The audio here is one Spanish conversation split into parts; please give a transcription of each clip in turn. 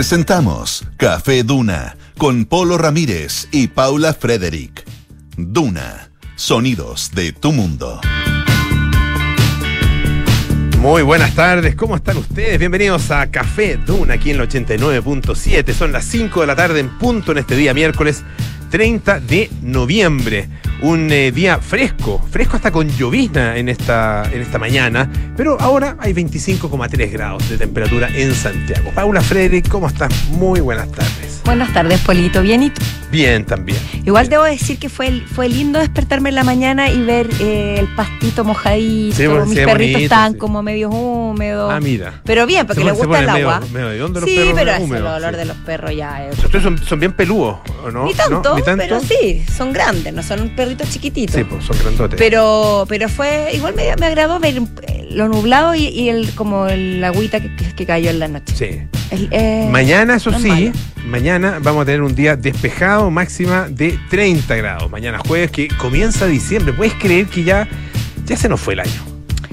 Presentamos Café Duna con Polo Ramírez y Paula Frederick. Duna, sonidos de tu mundo. Muy buenas tardes, ¿cómo están ustedes? Bienvenidos a Café Duna aquí en el 89.7. Son las 5 de la tarde en punto en este día miércoles 30 de noviembre. Un eh, día fresco, fresco hasta con llovizna en esta, en esta mañana, pero ahora hay 25,3 grados de temperatura en Santiago. Paula Frederick, ¿cómo estás? Muy buenas tardes. Buenas tardes, Polito. ¿Bien y tú? Bien, también. Igual debo decir que fue, fue lindo despertarme en la mañana y ver eh, el pastito mojadito. Sí, bueno, Mis sí, perritos bonito, estaban sí. como medio húmedos. Ah, mira. Pero bien, porque les gusta el medio- agua. medio hediondo los sí, perros pero es húmedos, el olor de los perros ya es. Ustedes son, son bien peludos, ¿o no? Ni tanto, ¿No? ¿Ni tanto? pero sí, son grandes, no son perritos chiquititos. Sí, pues son grandotes. Pero, pero fue, igual me, me agradó ver eh, lo nublado y, y el como el agüita que, que- que cayó en la noche. Sí. El, eh, Mañana, eso no es sí, malo. mañana vamos a tener un día despejado, máxima de 30 grados. Mañana jueves, que comienza diciembre. ¿Puedes creer que ya, ya se nos fue el año?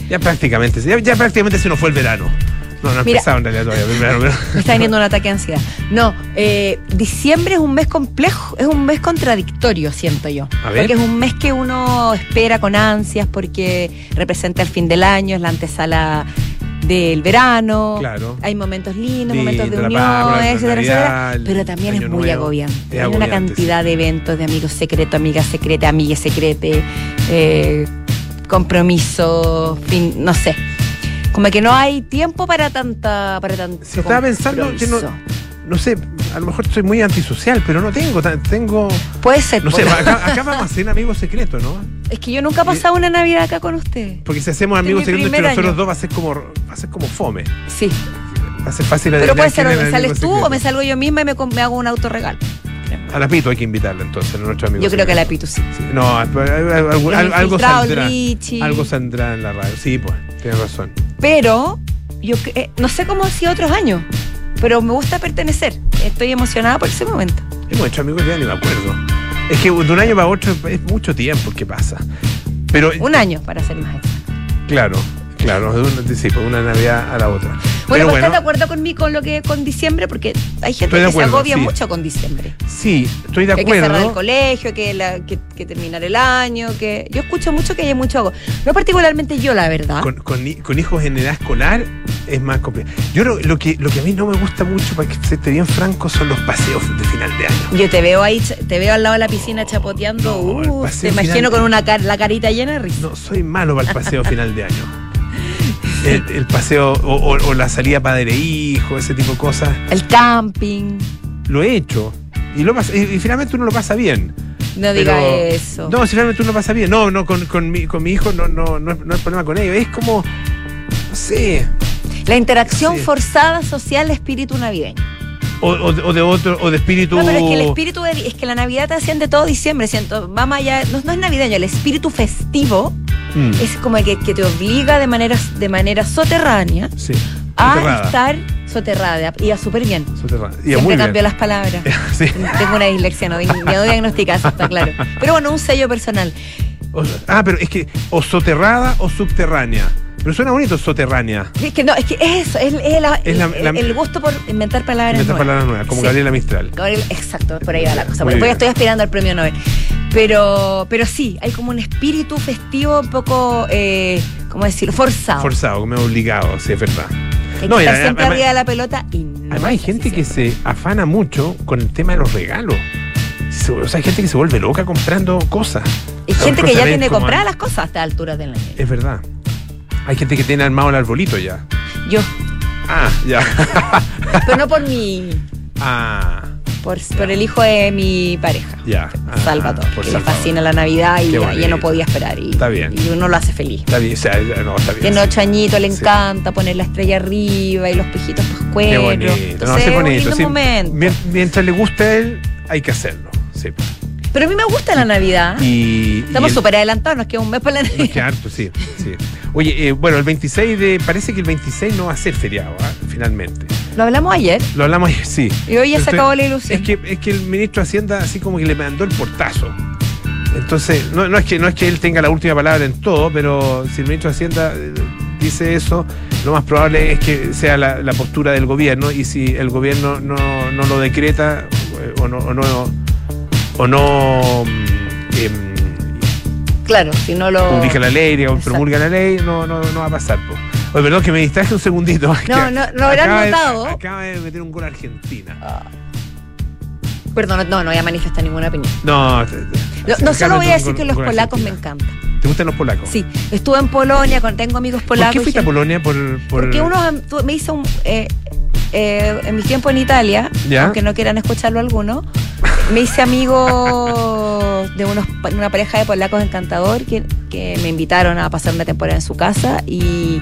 Ya prácticamente, ya, ya prácticamente se nos fue el verano. No, no Mira. empezado en realidad todavía verano, pero- Me está viniendo un ataque de ansiedad. No, eh, diciembre es un mes complejo, es un mes contradictorio, siento yo. A ver. Porque es un mes que uno espera con ansias porque representa el fin del año, es la antesala del verano. Claro. Hay momentos lindos, Lindo, momentos de unión, etcétera, Navidad, etcétera. Pero también es muy Nuevo. agobiante. Es Hay una cantidad de eventos de amigos secretos, amigas secretas, amigas secretas, eh, compromisos, fin, no sé. Como que no hay tiempo para tanta. Para tanto Si estaba pensando que no, sé, a lo mejor soy muy antisocial, pero no tengo, tengo, Puede ser. no sé, Polo. acá, acá vamos a hacer amigos secretos, ¿no? Es que yo nunca he pasado una Navidad acá con usted. Porque si hacemos Este amigos es mi secretos entre nosotros dos va a ser como, va a ser como fome. Sí. Va a ser fácil Pero puede ser, o me sales tú o me salgo yo misma y me, me hago un autorregalo. A la Pito hay que invitarla entonces, a nuestro amigo. Yo creo que a la. Pitu sí. Sí, No, algo, algo, saldrá. Algo saldrá en la radio. Sí, pues, tienes razón. Pero yo eh, no sé cómo ha sido otros años, pero me gusta pertenecer. Estoy emocionada por ese momento. Hemos hecho amigos ya ni me acuerdo. Es que de un año para otro es mucho tiempo que pasa. Pero, Un año, para ser más exacto. claro, claro, de una, sí, pues, una Navidad a la otra. Bueno, Pero ¿vos ¿estás de acuerdo conmigo con lo que con diciembre? Porque hay gente de que acuerdo, se agobia sí. mucho con diciembre. sí, estoy de Que hay que cerrar el acuerdo. colegio, que, la- que, que terminar el año, que yo escucho mucho que hay mucho agobio. No particularmente yo, la verdad. Con, con con hijos en edad escolar es más complicado. Yo lo, lo que, lo que a mí no me gusta mucho, para que se esté bien franco, son los paseos de final de año. Yo te veo ahí, te veo al lado de la piscina chapoteando. No, uh, te imagino final- con una car- la carita llena de risa. No, soy malo para el paseo final de año. El, el paseo o, o- o la salida padre-hijo, ese tipo de cosas, El camping. lo he hecho. Y, lo pas- y, y finalmente uno lo pasa bien. No diga Pero- eso. No, si finalmente uno lo pasa bien. No, no, con, con mi, con mi hijo no, no, no, no hay problema con ello. Es como, no sé, La interacción Sí. forzada social de espíritu navideño. o, o de- o de otro, o de espíritu. No, pero es que el espíritu de- es que la Navidad te asciende todo diciembre, siento, va más allá, no, no es navideño, el espíritu festivo Mm, es como el que, que te obliga de manera, de manera soterránea sí. a Soterrada. estar soterrada y a súper bien. Soterrada. Y Siempre bien. las palabras. Sí. Tengo una dislexia, no, no diagnosticada, eso está claro. Pero bueno, un sello personal. O- ah, pero es que o soterrada o subterránea. Pero suena bonito soterránea. Es que no, es que es eso, es, es la- Es la- el, la- el gusto por inventar palabras Inventar nuevas. palabras nuevas, como Sí. Gabriela Mistral. Exacto, por ahí va la cosa. Muy bien. estoy aspirando al premio Nobel. Pero, pero sí, hay como un espíritu festivo un poco, eh, ¿cómo decirlo? Forzado. Forzado, como obligado, sí, es verdad. Hay No, que estar siempre arriba de la pelota y no Además hay gente que se afana mucho con el tema de los regalos. O sea, hay gente que se vuelve loca comprando cosas. Hay gente que ya tiene como- compradas las cosas a estas alturas del año. Es verdad. Hay gente que tiene armado el arbolito ya. Yo, Ah, ya. pero no por mi, ah, por, por el hijo de mi pareja. ya. Ah, Salvador, por que le fascina la Navidad y Qué ya, no podía esperar. Y, Está bien. y uno lo hace feliz. Está bien, o sea, no, está bien. Tiene ocho añitos, le Sí. encanta poner la estrella arriba y los pijitos Qué pascueros. bonito. Entonces, No, bonito. sí. momento. Mien- Mientras le guste a él, hay que hacerlo. Sí. Pero a mí me gusta la Navidad. Y, Estamos súper adelantados, nos queda un mes para la Nos Navidad. queda harto, sí, sí. Oye, eh, bueno, el 26 de. Parece que el 26 no va a ser feriado, ¿ah? finalmente. Lo hablamos ayer Lo hablamos ayer, sí. y hoy ya se acabó la ilusión. Es que, es que el ministro de Hacienda así como que le mandó el portazo. Entonces, no, no es que, no es que él tenga la última palabra en todo, pero si el ministro de Hacienda eh, dice eso, lo más probable es que sea la, la postura del gobierno y si el gobierno no, no lo decreta eh, o no, o no, o no mm, em, Claro, si no lo. publica la ley, digamos, Exacto. promulga la ley, no, no, no va a pasar. po. Oye, perdón que me distraje un segundito. No, no, Acaba de- notado. acaba de meter un gol a Argentina. Perdón, no, no voy a manifestar ninguna opinión. No, no de solo voy a decir que los polacos me encantan. ¿Te gustan los polacos? Sí, estuve en Polonia, tengo amigos polacos. ¿Por qué fuiste a Polonia? Por, por... Porque uno tu- me hizo un. eh, eh, en mi tiempo en Italia, Ya. aunque no quieran escucharlo algunos, me hice amigo de unos, una pareja de polacos encantador que, que me invitaron a pasar una temporada en su casa y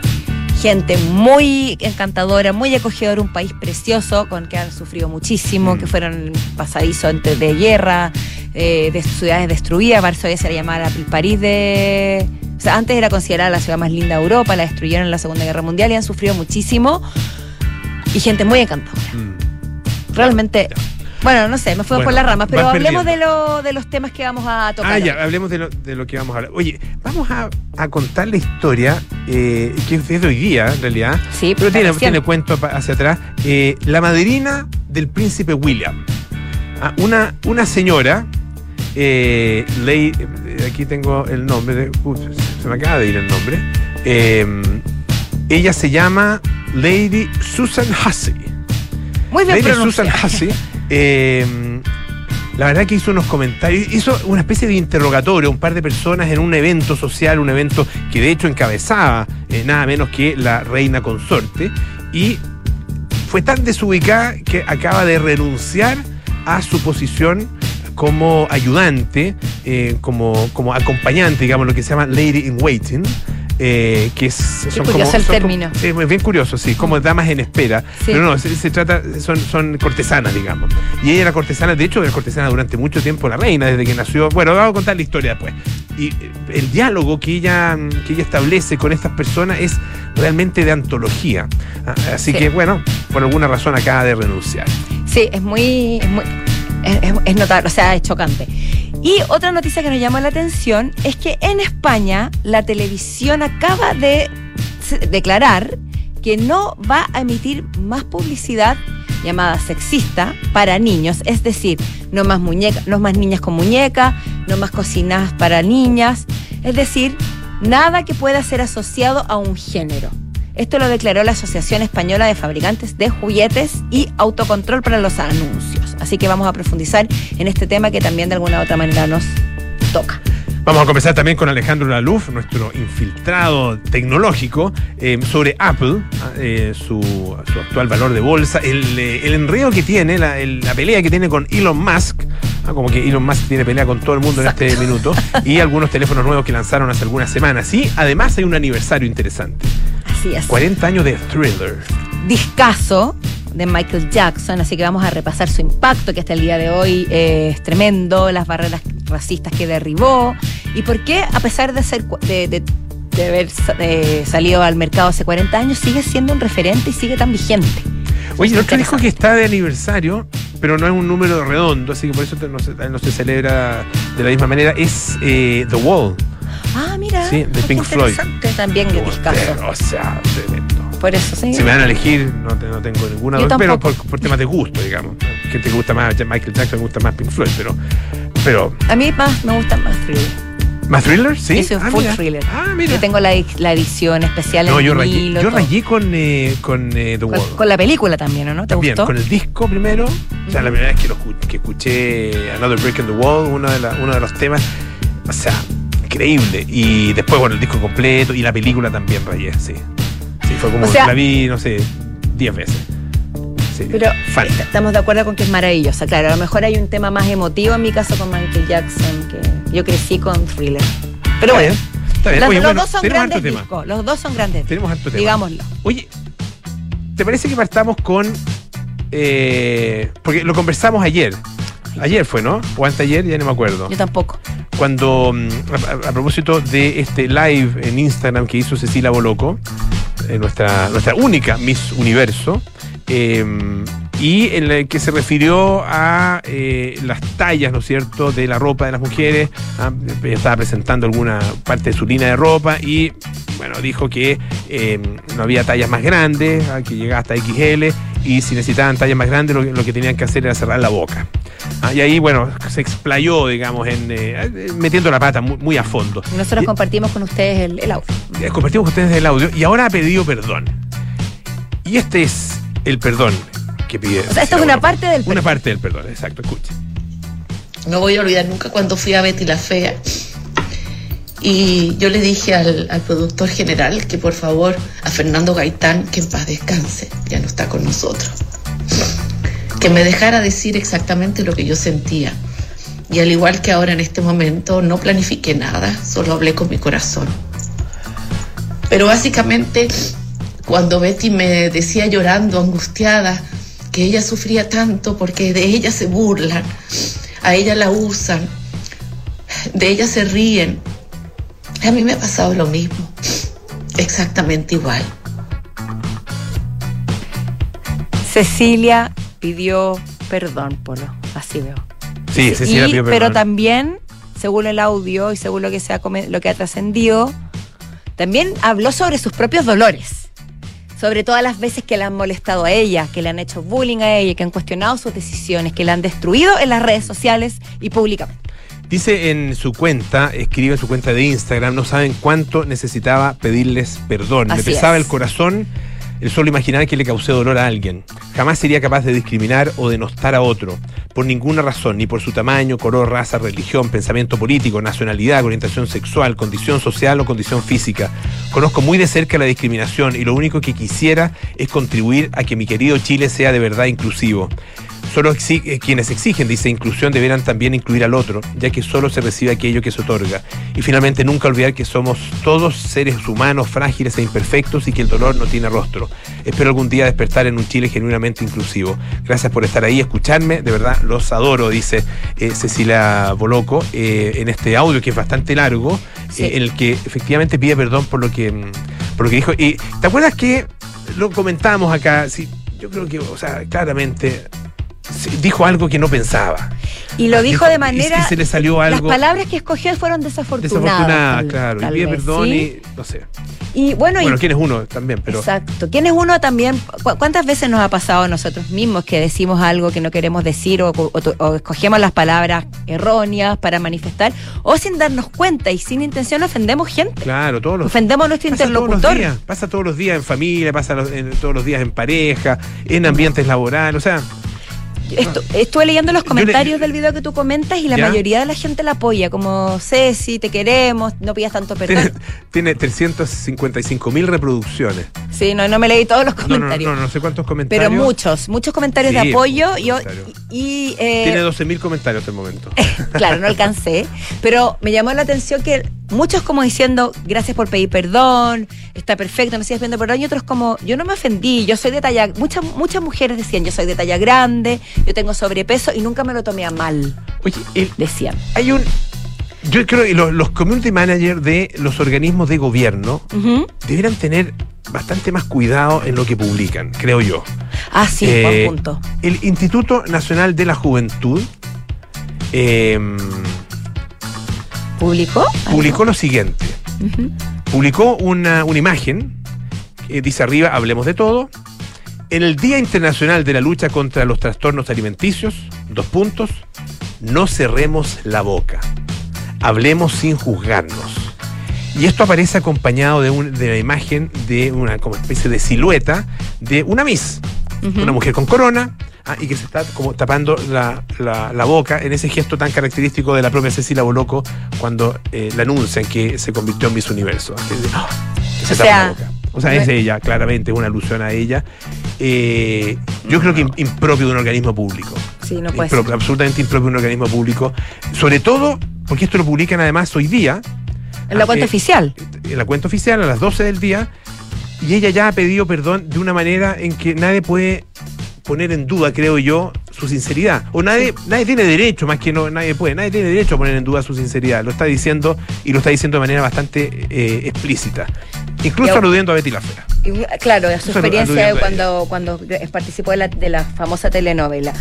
gente muy encantadora, muy acogedora, un país precioso con que han sufrido muchísimo, Mm. que fueron pasadizo entre de guerra, eh, de ciudades destruidas, Varsovia se la llamaba París de... O sea, antes era considerada la ciudad más linda de Europa, la destruyeron en la Segunda Guerra Mundial y han sufrido muchísimo. Y gente muy encantadora. Mm. Realmente, bueno, no sé, me Bueno, por las ramas, pero hablemos de, lo, de los temas que vamos a tocar. Ah, hoy. ya, hablemos de lo, de lo que vamos a hablar. Oye, vamos a, a contar la historia eh, que es de hoy día, en realidad. Sí, Pero tiene, recién. tiene cuento hacia atrás. Eh, la madrina del príncipe William. Ah, una, una señora, eh, ley, eh, aquí tengo el nombre, de, se me acaba de ir el nombre. Eh, ella se llama Lady Susan Hussey. Muy bien Lady Susan. Hussey. eh, la verdad que hizo unos comentarios, hizo una especie de interrogatorio a un par de personas en un evento social, un evento que de hecho encabezaba eh, nada menos que la reina consorte, y fue tan desubicada que acaba de renunciar a su posición como ayudante, eh, como, como acompañante, digamos, lo que se llama Lady in Waiting. Eh, que es son curioso el son término. sí, es bien curioso, sí, como damas en espera. Sí. Pero no, se, se trata, son, son cortesanas, digamos. Y ella era cortesana, de hecho, era cortesana durante mucho tiempo la reina, desde que nació. Bueno, vamos a contar la historia después. Y eh, el diálogo que ella, que ella establece con estas personas es realmente de antología. Ah, Así Sí. que, bueno, por alguna razón acaba de renunciar. Sí, es muy. Es, muy es, es- es notable, o sea, es chocante. Y otra noticia que nos llama la atención es que en España la televisión acaba de declarar que no va a emitir más publicidad llamada sexista para niños, es decir, no más muñeca, no más niñas con muñeca, no más cocinas para niñas, es decir, nada que pueda ser asociado a un género. Esto lo declaró la Asociación Española de Fabricantes de Juguetes y Autocontrol para los Anuncios. Así que vamos a profundizar en este tema que también de alguna u otra manera nos toca. Vamos a conversar también con Alejandro Laluf, nuestro infiltrado tecnológico, eh, sobre Apple, ah, eh, su, su actual valor de bolsa, el, eh, el enredo que tiene, la, el- la pelea que tiene con Elon Musk, ah, como que Elon Musk tiene pelea con todo el mundo en este minuto, y algunos teléfonos nuevos que lanzaron hace algunas semanas. Y además hay un aniversario interesante, Así es. 40 años de Thriller. Discaso de Michael Jackson, así que vamos a repasar su impacto, que hasta el día de hoy eh, es tremendo, las barreras racistas que derribó, y por qué, a pesar de ser de, de- de haber sa- eh, salido al mercado hace 40 años, sigue siendo un referente y sigue tan vigente. Oye, el otro Interesante. que está de aniversario, pero no es un número redondo, así que por eso no se, no se celebra de la misma manera, es eh, The Wall. Ah, mira. Sí, de Pink Floyd. También de discazo. O sea, tremendo. Por eso, sí. Si me dan a elegir, no, no tengo ninguna Yo duda, pero por, temas de gusto, digamos. Gente que gusta más Michael Jackson, me gusta más Pink Floyd, pero, pero A mí más me gusta más thriller. ¿más thriller? Sí. Eso es Ah, full mira. thriller. Ah, mira. Yo tengo la, la edición especial no, en yo rayé, yo rayé con, eh, con eh, The Wall. con la película también, ¿o ¿no? ¿Te También, gustó? con el disco primero. O sea, la primera vez que, lo, escu- que escuché Another Break in the Wall, uno de, la- uno de los temas. O sea, increíble. Y después, bueno, el disco completo y la película también rayé, sí. Sí, fue como O sea- la vi, no sé, 10 veces. Sí, Pero fan. est- estamos de acuerdo con que es maravillosa. Claro, a lo mejor hay un tema más emotivo en mi caso con Michael Jackson, que yo crecí con thriller. Pero bueno, bien, Oye, los bueno, dos son grandes discos. Los dos son grandes Tenemos harto tema. Digámoslo. Oye, ¿te parece que partamos con. eh, porque lo conversamos ayer. Ayer fue, ¿no? O anteayer, ya no me acuerdo. Yo tampoco. Cuando, mm, a, a- a propósito de este live en Instagram que hizo Cecilia Boloco, eh, nuestra, nuestra única Miss Universo, eh, y en el que se refirió a eh, las tallas, ¿no es cierto?, de la ropa de las mujeres. Ah, estaba presentando alguna parte de su línea de ropa y, bueno, dijo que eh, no había tallas más grandes, ah, que llegaba hasta XL y si necesitaban tallas más grandes, lo, lo que tenían que hacer era cerrar la boca. Ah, y ahí, bueno, se explayó, digamos, en eh, metiendo la pata muy, muy a fondo. Nosotros Y- compartimos con ustedes el, el audio. eh, compartimos con ustedes el audio y ahora ha pedido perdón. Y este es el perdón que pide. O sea, esto es una parte del Una perdón. parte del perdón, exacto, escuche. No voy a olvidar nunca cuando fui a Betty la Fea. Y yo le dije al, al productor general que por favor a Fernando Gaitán, que en paz descanse, ya no está con nosotros, que me dejara decir exactamente lo que yo sentía. Y al igual que ahora en este momento, no planifiqué nada, solo hablé con mi corazón. Pero básicamente, cuando Betty me decía llorando, angustiada, que ella sufría tanto porque de ella se burlan, a ella la usan, de ella se ríen, a mí me ha pasado lo mismo, exactamente igual. Cecilia pidió perdón, Polo. Así veo. Sí, Y- Cecilia pidió Pero perdón. también, según el audio y según lo que, se ha, come- lo que ha trascendido, también habló sobre sus propios dolores. Sobre todas las veces que la han molestado a ella, que le han hecho bullying a ella, que han cuestionado sus decisiones, que la han destruido en las redes sociales y públicamente. Dice en su cuenta, escribe en su cuenta de Instagram, no saben cuánto necesitaba pedirles perdón. Así Me pesaba es. el corazón el solo imaginar que le causé dolor a alguien. Jamás sería capaz de discriminar o denostar a otro, por ninguna razón, ni por su tamaño, color, raza, religión, pensamiento político, nacionalidad, orientación sexual, condición social o condición física. Conozco muy de cerca la discriminación y lo único que quisiera es contribuir a que mi querido Chile sea de verdad inclusivo. Solo exi- eh, quienes exigen, dice, inclusión deberán también incluir al otro, ya que solo se recibe aquello que se otorga. Y finalmente nunca olvidar que somos todos seres humanos frágiles e imperfectos y que el dolor no tiene rostro. Espero algún día despertar en un Chile genuinamente inclusivo. Gracias por estar ahí, escucharme, de verdad los adoro, dice eh, Cecilia Boloco, eh, en este audio que es bastante largo, Sí. eh, en el que efectivamente pide perdón por lo que, mm, por lo que dijo. ¿te acuerdas que lo comentábamos acá? Sí, yo creo que, o sea, claramente dijo algo que no pensaba. Y lo dijo Dijo- de manera. y se le salió Las palabras que escogió fueron desafortunadas. Desafortunada, tal- claro. tal y pide perdón ¿sí? y no sé. Y bueno, y quién es uno también, pero. Exacto. ¿Quién es uno también? cu- ¿Cuántas veces nos ha pasado a nosotros mismos que decimos algo que no queremos decir o, o- o escogemos las palabras erróneas para manifestar o sin darnos cuenta y sin intención ofendemos gente? Claro, todos los Ofendemos a nuestro Pasa todos los interlocutor. días, pasa todos los días en familia, pasa los- en- todos los días en pareja, en ambientes laborales, o sea, Estu- estuve leyendo los le- comentarios del video que tú comentas y la ¿Ya? mayoría de la gente la apoya, como Ceci, te queremos, no pidas tanto tiene, perdón. tiene 355 mil reproducciones. Sí, no, no me leí todos los No, no, no, comentarios. no, no sé cuántos comentarios. Pero muchos, muchos comentarios Sí, de apoyo muchos y, comentarios. y, eh, Tiene 12 mil comentarios hasta el momento. claro, no alcancé, pero me llamó la atención que muchos como diciendo, gracias por pedir perdón, está perfecto, me sigues pidiendo perdón, y otros como, yo no me ofendí, yo soy de talla, muchas, muchas mujeres decían, yo soy de talla grande, yo tengo sobrepeso y nunca me lo tomé a mal, Oye, el- decían. hay un. Yo creo que los, los community managers de los organismos de gobierno Ujú. deberían tener bastante más cuidado en lo que publican, creo yo. Ah, sí, Eh, buen punto. El Instituto Nacional de la Juventud eh, ¿Publicó? algo? publicó lo siguiente. Publicó una, una imagen que dice arriba, hablemos de todo. En el Día Internacional de la Lucha contra los Trastornos Alimenticios, dos puntos, no cerremos la boca. Hablemos sin juzgarnos. Y esto aparece acompañado de, un- de la imagen de una como especie de silueta de una Miss, una mujer con corona, ah, y que se está como tapando la, la- la boca en ese gesto tan característico de la propia Cecilia Boloco cuando eh, le anuncian que se convirtió en Miss Universo. Que, ¡ah! que se O tapa sea, la boca. O sea, es ella, claramente, una alusión a ella. Eh, yo creo que im- impropio de un organismo público. Sí, no puede Impropio, ser. absolutamente impropio de un organismo público. Sobre todo porque esto lo publican además hoy día, En la cuenta eh, oficial. en la cuenta oficial, a las 12 del día, y ella ya ha pedido perdón de una manera en que nadie puede poner en duda, creo yo, su sinceridad. O nadie, nadie tiene derecho, más que no, nadie puede, nadie tiene derecho a poner en duda su sinceridad. Lo está diciendo y lo está diciendo de manera bastante eh, explícita. Incluso Y- aludiendo a Betty la Fea. y, Claro, a su experiencia cuando, cuando participó de la, de la famosa telenovela.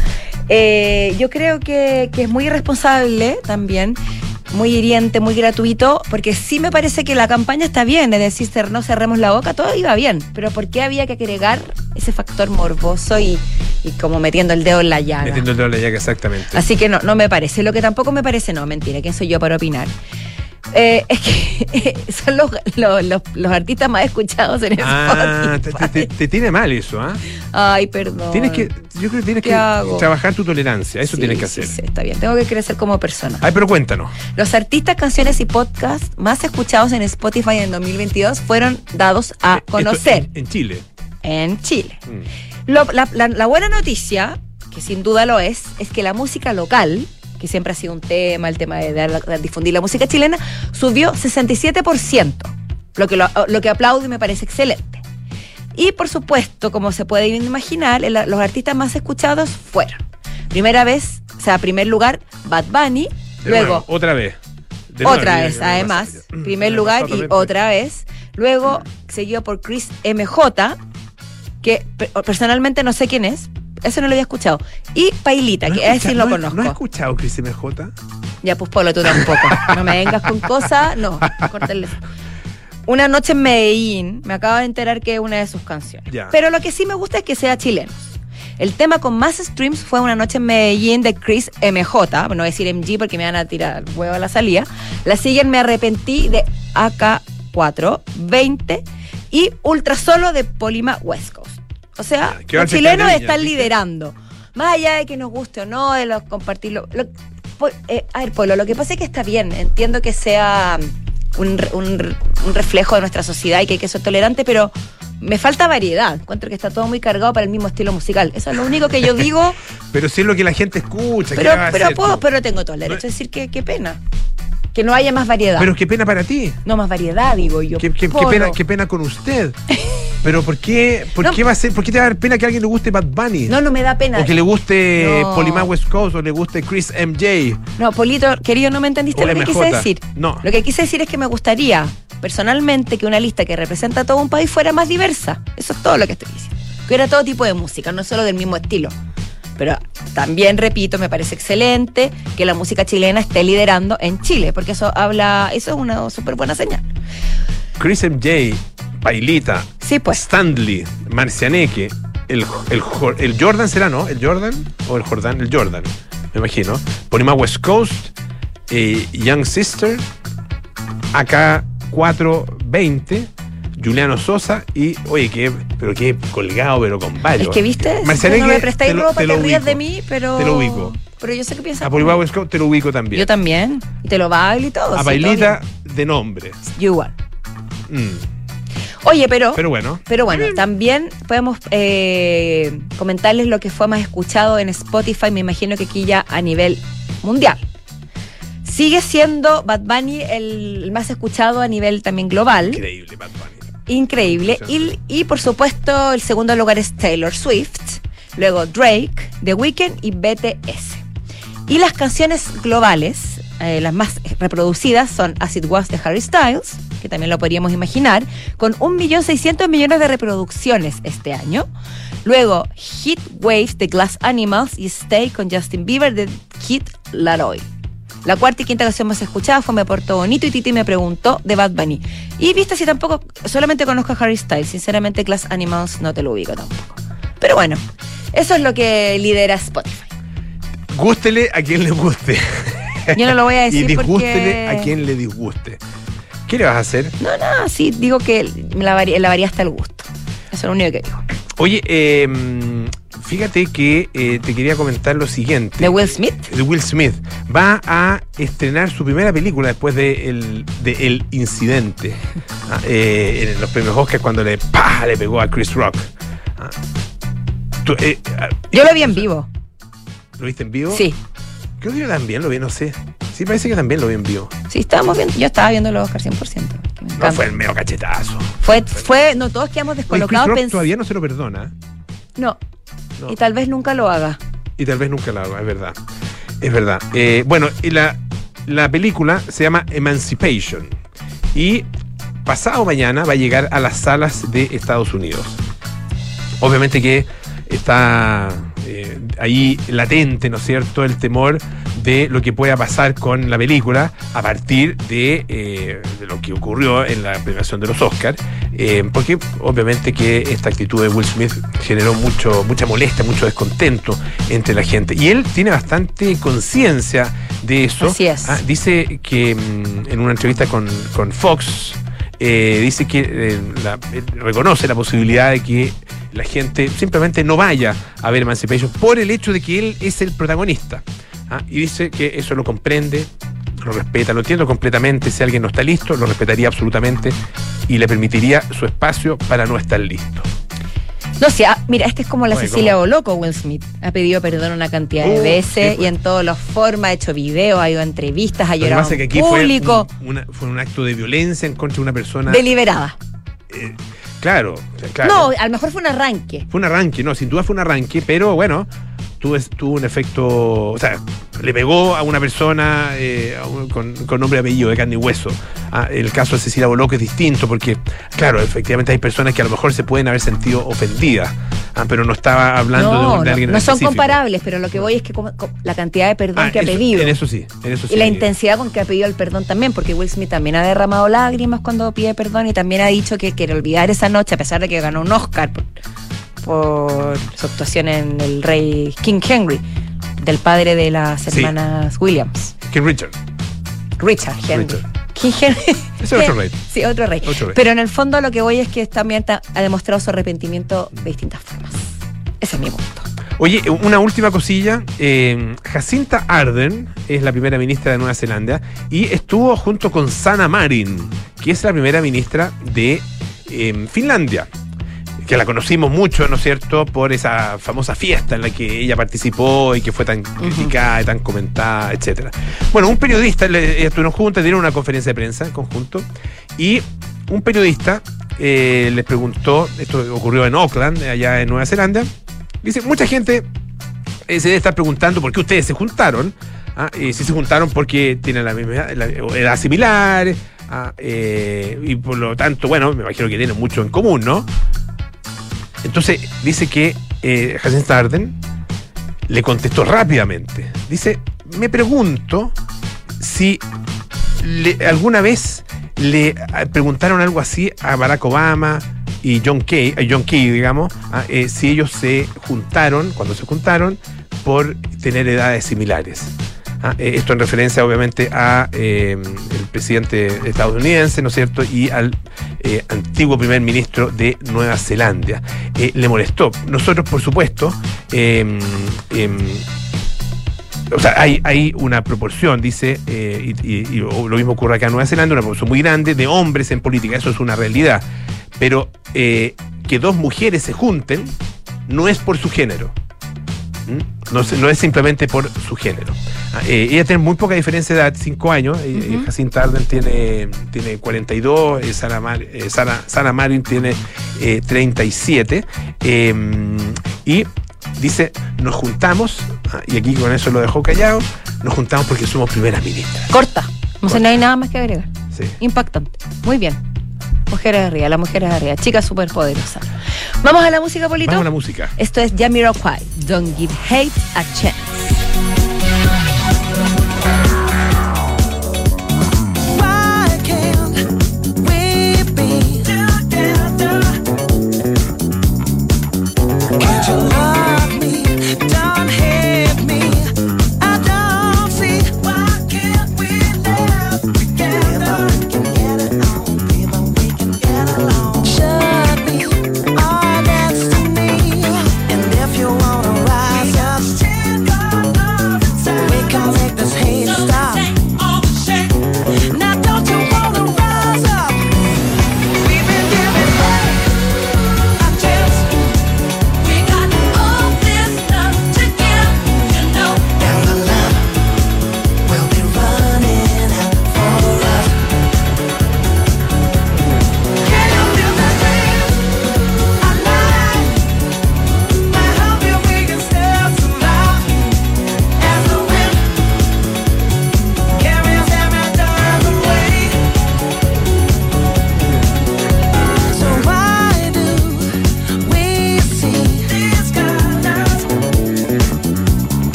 Eh, yo creo que, que es muy irresponsable también, muy hiriente, muy gratuito, porque sí me parece que la campaña está bien, es decir, no cerremos la boca, todo iba bien, pero ¿por qué había que agregar ese factor morboso y, y como metiendo el dedo en la llaga? Metiendo el dedo en la llaga, exactamente. Así que no, no me parece. Lo que tampoco me parece, no, mentira, ¿quién soy yo para opinar? Eh, es que son los, los, los- los artistas más escuchados en Ah, Spotify. te- te- te tiene mal eso, ¿ah? Ay, perdón. Tienes que, yo creo que tienes ¿Qué que hago? trabajar tu tolerancia, eso Sí, tienes que sí, hacer. sí, está bien, tengo que crecer como persona. Ay, pero cuéntanos. Los artistas, canciones y podcasts más escuchados en Spotify en 2022 fueron dados a Esto conocer en, en Chile. en Chile. Mm. Lo- la, la- la buena noticia, que sin duda lo es, es que la música local, que siempre ha sido un tema, el tema de, dar- de difundir la música chilena, subió 67%, lo que, lo, lo que aplaudo y me parece excelente. Y por supuesto, como se puede imaginar, los artistas más escuchados fueron, primera vez, o sea, primer lugar, Bad Bunny, De luego nuevo, otra vez. De otra vez, ya además, ya. primer Me lugar y otra vez. Luego, seguido por Chris MJ, que pe- personalmente no sé quién es. Eso no lo había escuchado. Y Pailita, ¿No que ese sí escuchado- lo no conozco. ¿No has escuchado Chris MJ? Ya, pues Polo, tú tampoco. No me vengas con cosas. No, córtale. Una noche en Medellín, me acabo de enterar que es una de sus canciones. Ya. Pero lo que sí me gusta es que sea chileno. El tema con más streams fue Una noche en Medellín de Chris MJ, no voy a decir MG porque me van a tirar huevo a la salida. La siguen Me Arrepentí de AK4, 20 y Ultra Solo de Polima West Coast. O sea, los chilenos está en están liderando. Más allá de que nos guste o no, de los compartirlo. lo- eh, a ver, Polo, lo que pasa es que está bien. Entiendo que sea un, re- un un reflejo de nuestra sociedad y que hay que ser tolerante, pero me falta variedad. Encuentro que está todo muy cargado para el mismo estilo musical. Eso es lo único que yo digo, Pero si es lo que la gente escucha. ¿qué pero, pero, puedo, pero tengo todo el derecho a decir que qué pena. Que no haya más variedad. Pero qué pena para ti. no más variedad, digo yo. Qué, qué- qué Polo. pena, qué pena con usted. Pero ¿por qué, por No. qué va a ser, por qué te va a dar pena que a alguien le guste Bad Bunny? No, no me da pena. o que le guste No. West Coast o le guste Chris MJ. No, Polito, querido, no me entendiste O lo que quise decir. No. Lo que quise decir es que me gustaría, personalmente, que una lista que representa a todo un país fuera más diversa. Eso es todo lo que estoy diciendo. Que hubiera todo tipo de música, no solo del mismo estilo. Pero también, repito, me parece excelente que la música chilena esté liderando en Chile, porque eso habla, eso es una súper buena señal. Chris MJ, Bailita, Sí, pues. Stanley, Marcianeque, el, el, el Jordan será, ¿no? ¿El Jordan? ¿O el Jordan? El Jordan, me imagino. Polima West Coast, eh, Young Sister, AK420, Juliano Sosa y, oye, que, pero qué colgado, pero con varios. Es que, ¿viste? Marcianeque, no me prestáis te lo- ropa, te rías de mí, pero... Te lo ubico. Pero yo sé que piensas... A Polima West Coast te lo ubico también. Yo también. Y te lo bailo y todo. A sí, Bailita todo de nombre. Yo igual. Mm, Oye, pero... Pero bueno. Pero bueno, también podemos eh, comentarles lo que fue más escuchado en Spotify, me imagino que aquí ya a nivel mundial. Sigue siendo Bad Bunny el, más escuchado a nivel también global. Increíble, Bad Bunny. Increíble. Y, y, por supuesto, el segundo lugar es Taylor Swift. Luego Drake, The Weeknd y BTS. Y las canciones globales, eh, las más reproducidas, son As It Was de Harry Styles, que también lo podríamos imaginar, con 1.600.000 millones de reproducciones este año. Luego Hit Waves de Glass Animals y Stay con Justin Bieber de Kid Laroi. La cuarta y quinta canción más escuchada fue Me Portó Bonito y Titi me preguntó de Bad Bunny. Y viste si tampoco, solamente conozco a Harry Styles, sinceramente Glass Animals no te lo ubico tampoco. Pero bueno, eso es lo que lidera Spotify. Gústele a quien le guste. Yo no lo voy a decir y disgústele porque... a quien le disguste. ¿Qué le vas a hacer? No, no, sí, digo que la, vari- la varía hasta el gusto. Eso es lo único que digo. Oye, eh, fíjate que eh, te quería comentar lo siguiente. ¿De Will Smith? De Will Smith. Va a estrenar su primera película después de El, de El Incidente. Ah, eh, en los premios Oscar cuando le, ¡pah! le pegó a Chris Rock. Ah. Tú, eh, ah, Yo lo vi en vivo. ¿Lo viste en vivo? Sí. Creo que yo también lo vi, no sé. Sí, parece que también lo vi en vivo. Sí, estábamos viendo. Yo estaba viendo los Oscar 100%. que me No fue el medio cachetazo. fue, fue, no, todos quedamos Oye, Chris descolocados. Rock todavía no se lo perdona. No, No. y tal vez nunca lo haga. Y tal vez nunca la haga, es verdad. Es verdad. Eh, bueno, y la, la película se llama Emancipation. Y pasado mañana va a llegar a las salas de Estados Unidos. Obviamente que está ahí latente, ¿no es cierto?, el temor de lo que pueda pasar con la película a partir de, eh, de lo que ocurrió en la premiación de los Oscars, eh, porque obviamente que esta actitud de Will Smith generó mucho, mucha molestia, mucho descontento entre la gente. Y él tiene bastante conciencia de eso. Así es. Ah, dice que mm, en una entrevista con, con Fox, eh, dice que eh, eh, reconoce la posibilidad de que la gente simplemente no vaya a ver Emancipation por el hecho de que él es el protagonista. ¿ah? Y dice que eso lo comprende, lo respeta, lo entiendo completamente. Si alguien no está listo, lo respetaría absolutamente y le permitiría su espacio para no estar listo. No sé, ah, mira, este es como la Oye, Cecilia. Boloco, Will Smith. Ha pedido perdón una cantidad de Uh, veces sí, y en todas las formas, ha hecho videos, ha ido a entrevistas, ha llorado que en aquí fue público, un, una- fue un acto de violencia en contra de una persona. deliberada. eh, claro, claro. No, a lo mejor fue un arranque. Fue un arranque, no, sin duda fue un arranque, pero bueno, tuvo, tuvo un efecto, o sea, le pegó a una persona eh, a un- con, con nombre y apellido, de carne y hueso. Ah, el caso de Cecilia Boloco es distinto porque, claro, efectivamente hay personas que a lo mejor se pueden haber sentido ofendidas, ah, pero no estaba hablando de, No, un- de no, alguien en no son comparables, pero lo que voy es que como- como la cantidad de perdón Ah, que ha pedido. En eso sí, en eso sí. Y la intensidad con que ha pedido el perdón también, porque Will Smith también ha derramado lágrimas cuando pide perdón y también ha dicho que quiere olvidar esa noche, a pesar de que ganó un Oscar por, por su actuación en El Rey King Henry, del padre de las Sí. hermanas Williams, Que Richard. Richard Henry. Richard. King Henry. Es otro rey. Sí, otro rey. Otro rey. Pero en el fondo lo que voy es que también ta- ha demostrado su arrepentimiento de distintas formas. Ese es mi punto. Oye, una última cosilla. eh, Jacinta Arden es la primera ministra de Nueva Zelanda y estuvo junto con Sana Marin, que es la primera ministra de eh, Finlandia. Que la conocimos mucho, ¿no es cierto?, por esa famosa fiesta en la que ella participó y que fue tan criticada y tan comentada, etcétera. Bueno, un periodista, estuvieron juntas, dieron una conferencia de prensa en conjunto, y un periodista eh, les preguntó, esto ocurrió en Auckland, allá en Nueva Zelanda, Dice, mucha gente eh, se debe estar preguntando por qué ustedes se juntaron. ¿ah? Eh, si se juntaron porque tienen la misma edad, la- edad similar. ¿ah? Eh, y por lo tanto, bueno, me imagino que tienen mucho en común, ¿no? Entonces dice que eh, Jacinta Arden le contestó rápidamente. Dice, me pregunto si alguna vez le eh, preguntaron algo así a Barack Obama y John Key, John Key, digamos, ah, eh, si ellos se juntaron, cuando se juntaron, por tener edades similares. Ah, eh, esto en referencia, obviamente, a eh, el presidente estadounidense, ¿no es cierto? Y al eh, antiguo primer ministro de Nueva Zelanda. Le molestó. Nosotros, por supuesto, eh, em, o sea, hay, hay una proporción, dice, y, lo mismo ocurre acá en Nueva Zelanda, una proporción muy grande de hombres en política, eso es una realidad. Pero que dos mujeres se junten no es por su género. ¿Mm? No, no es simplemente por su género. Ah, eh, ella tiene muy poca diferencia de edad, 5 años. eh, eh, Ujú. Jacinta Arden tiene, tiene 42, eh, Sara, Mar- eh, Sara- Sara Marin tiene eh, 37. eh, y dice, nos juntamos, ah, y aquí con eso lo dejó callado, nos juntamos porque somos primeras ministras. Corta. No sé, no hay nada más que agregar. Sí. Impactante. Muy bien. Mujeres arriba, las mujeres arriba. Chica súper poderosa. Vamos a la música, Polito. Vamos a la música. Esto es Jamiroquai. Don't give hate a chance.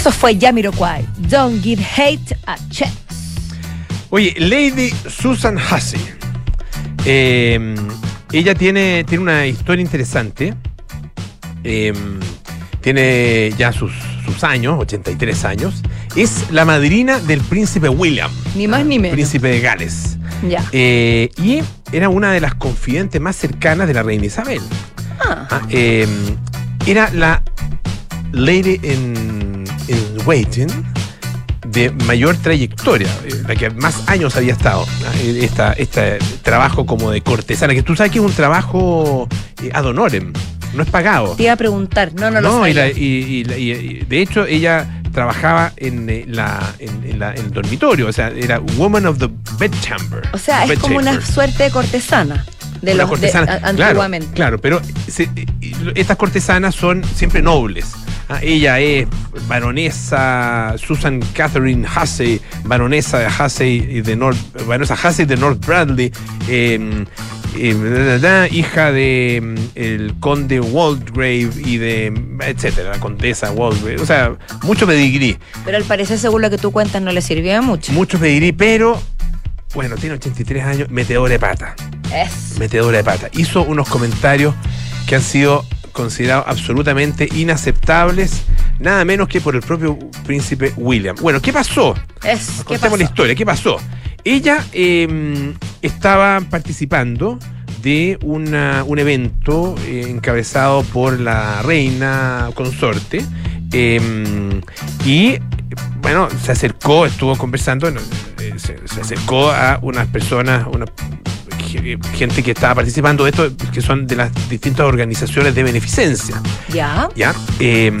Eso fue Jamiroquai. Don't give hate a chance. Oye, Lady Susan Hussey. Eh, ella tiene, tiene una historia interesante. Eh, tiene ya sus, sus años, 83 años. Es la madrina del príncipe William. Ni más ni menos. Príncipe de Gales. Ya. Eh, y era una de las confidentes más cercanas de la reina Isabel. Ah. Ah, eh, era la Lady in Waiting de mayor trayectoria, eh, la que más años había estado. eh, Esta, este trabajo como de cortesana, que tú sabes que es un trabajo eh, ad honorem, no es pagado. Te iba a preguntar. No, no lo No, y, sabía. la- y- y y- y de hecho ella trabajaba en, la, en, en la- en el dormitorio, o sea, era Woman of the Bedchamber. O sea, es como una suerte de cortesana. De los cortesana, de, a- claro, antiguamente. Claro, pero se- estas cortesanas son siempre nobles. Ah, ella es baronesa Susan Catherine Hussey, baronesa Hussey de North, baronesa Hussey de North Bradley, eh, eh, da, da, hija de mm, el conde Waldegrave y de etcétera, la condesa Waldegrave, o sea, mucho pedigrí, Pero al parecer, según lo que tú cuentas, no le sirvió mucho. mucho pedigrí, pero bueno, tiene 83 años, metedora de pata Es. metedora de pata. Hizo unos comentarios que han sido considerados absolutamente inaceptables, nada menos que por el propio príncipe William. Bueno, ¿qué pasó? Es. ¿Qué la historia. ¿Qué pasó? Ella eh, estaba participando de una- un evento eh, encabezado por la reina consorte eh, y bueno, se acercó, estuvo conversando, se, se acercó a unas personas, una ge- gente que estaba participando de esto, que son de las distintas organizaciones de beneficencia. Ya. ¿Ya? Eh,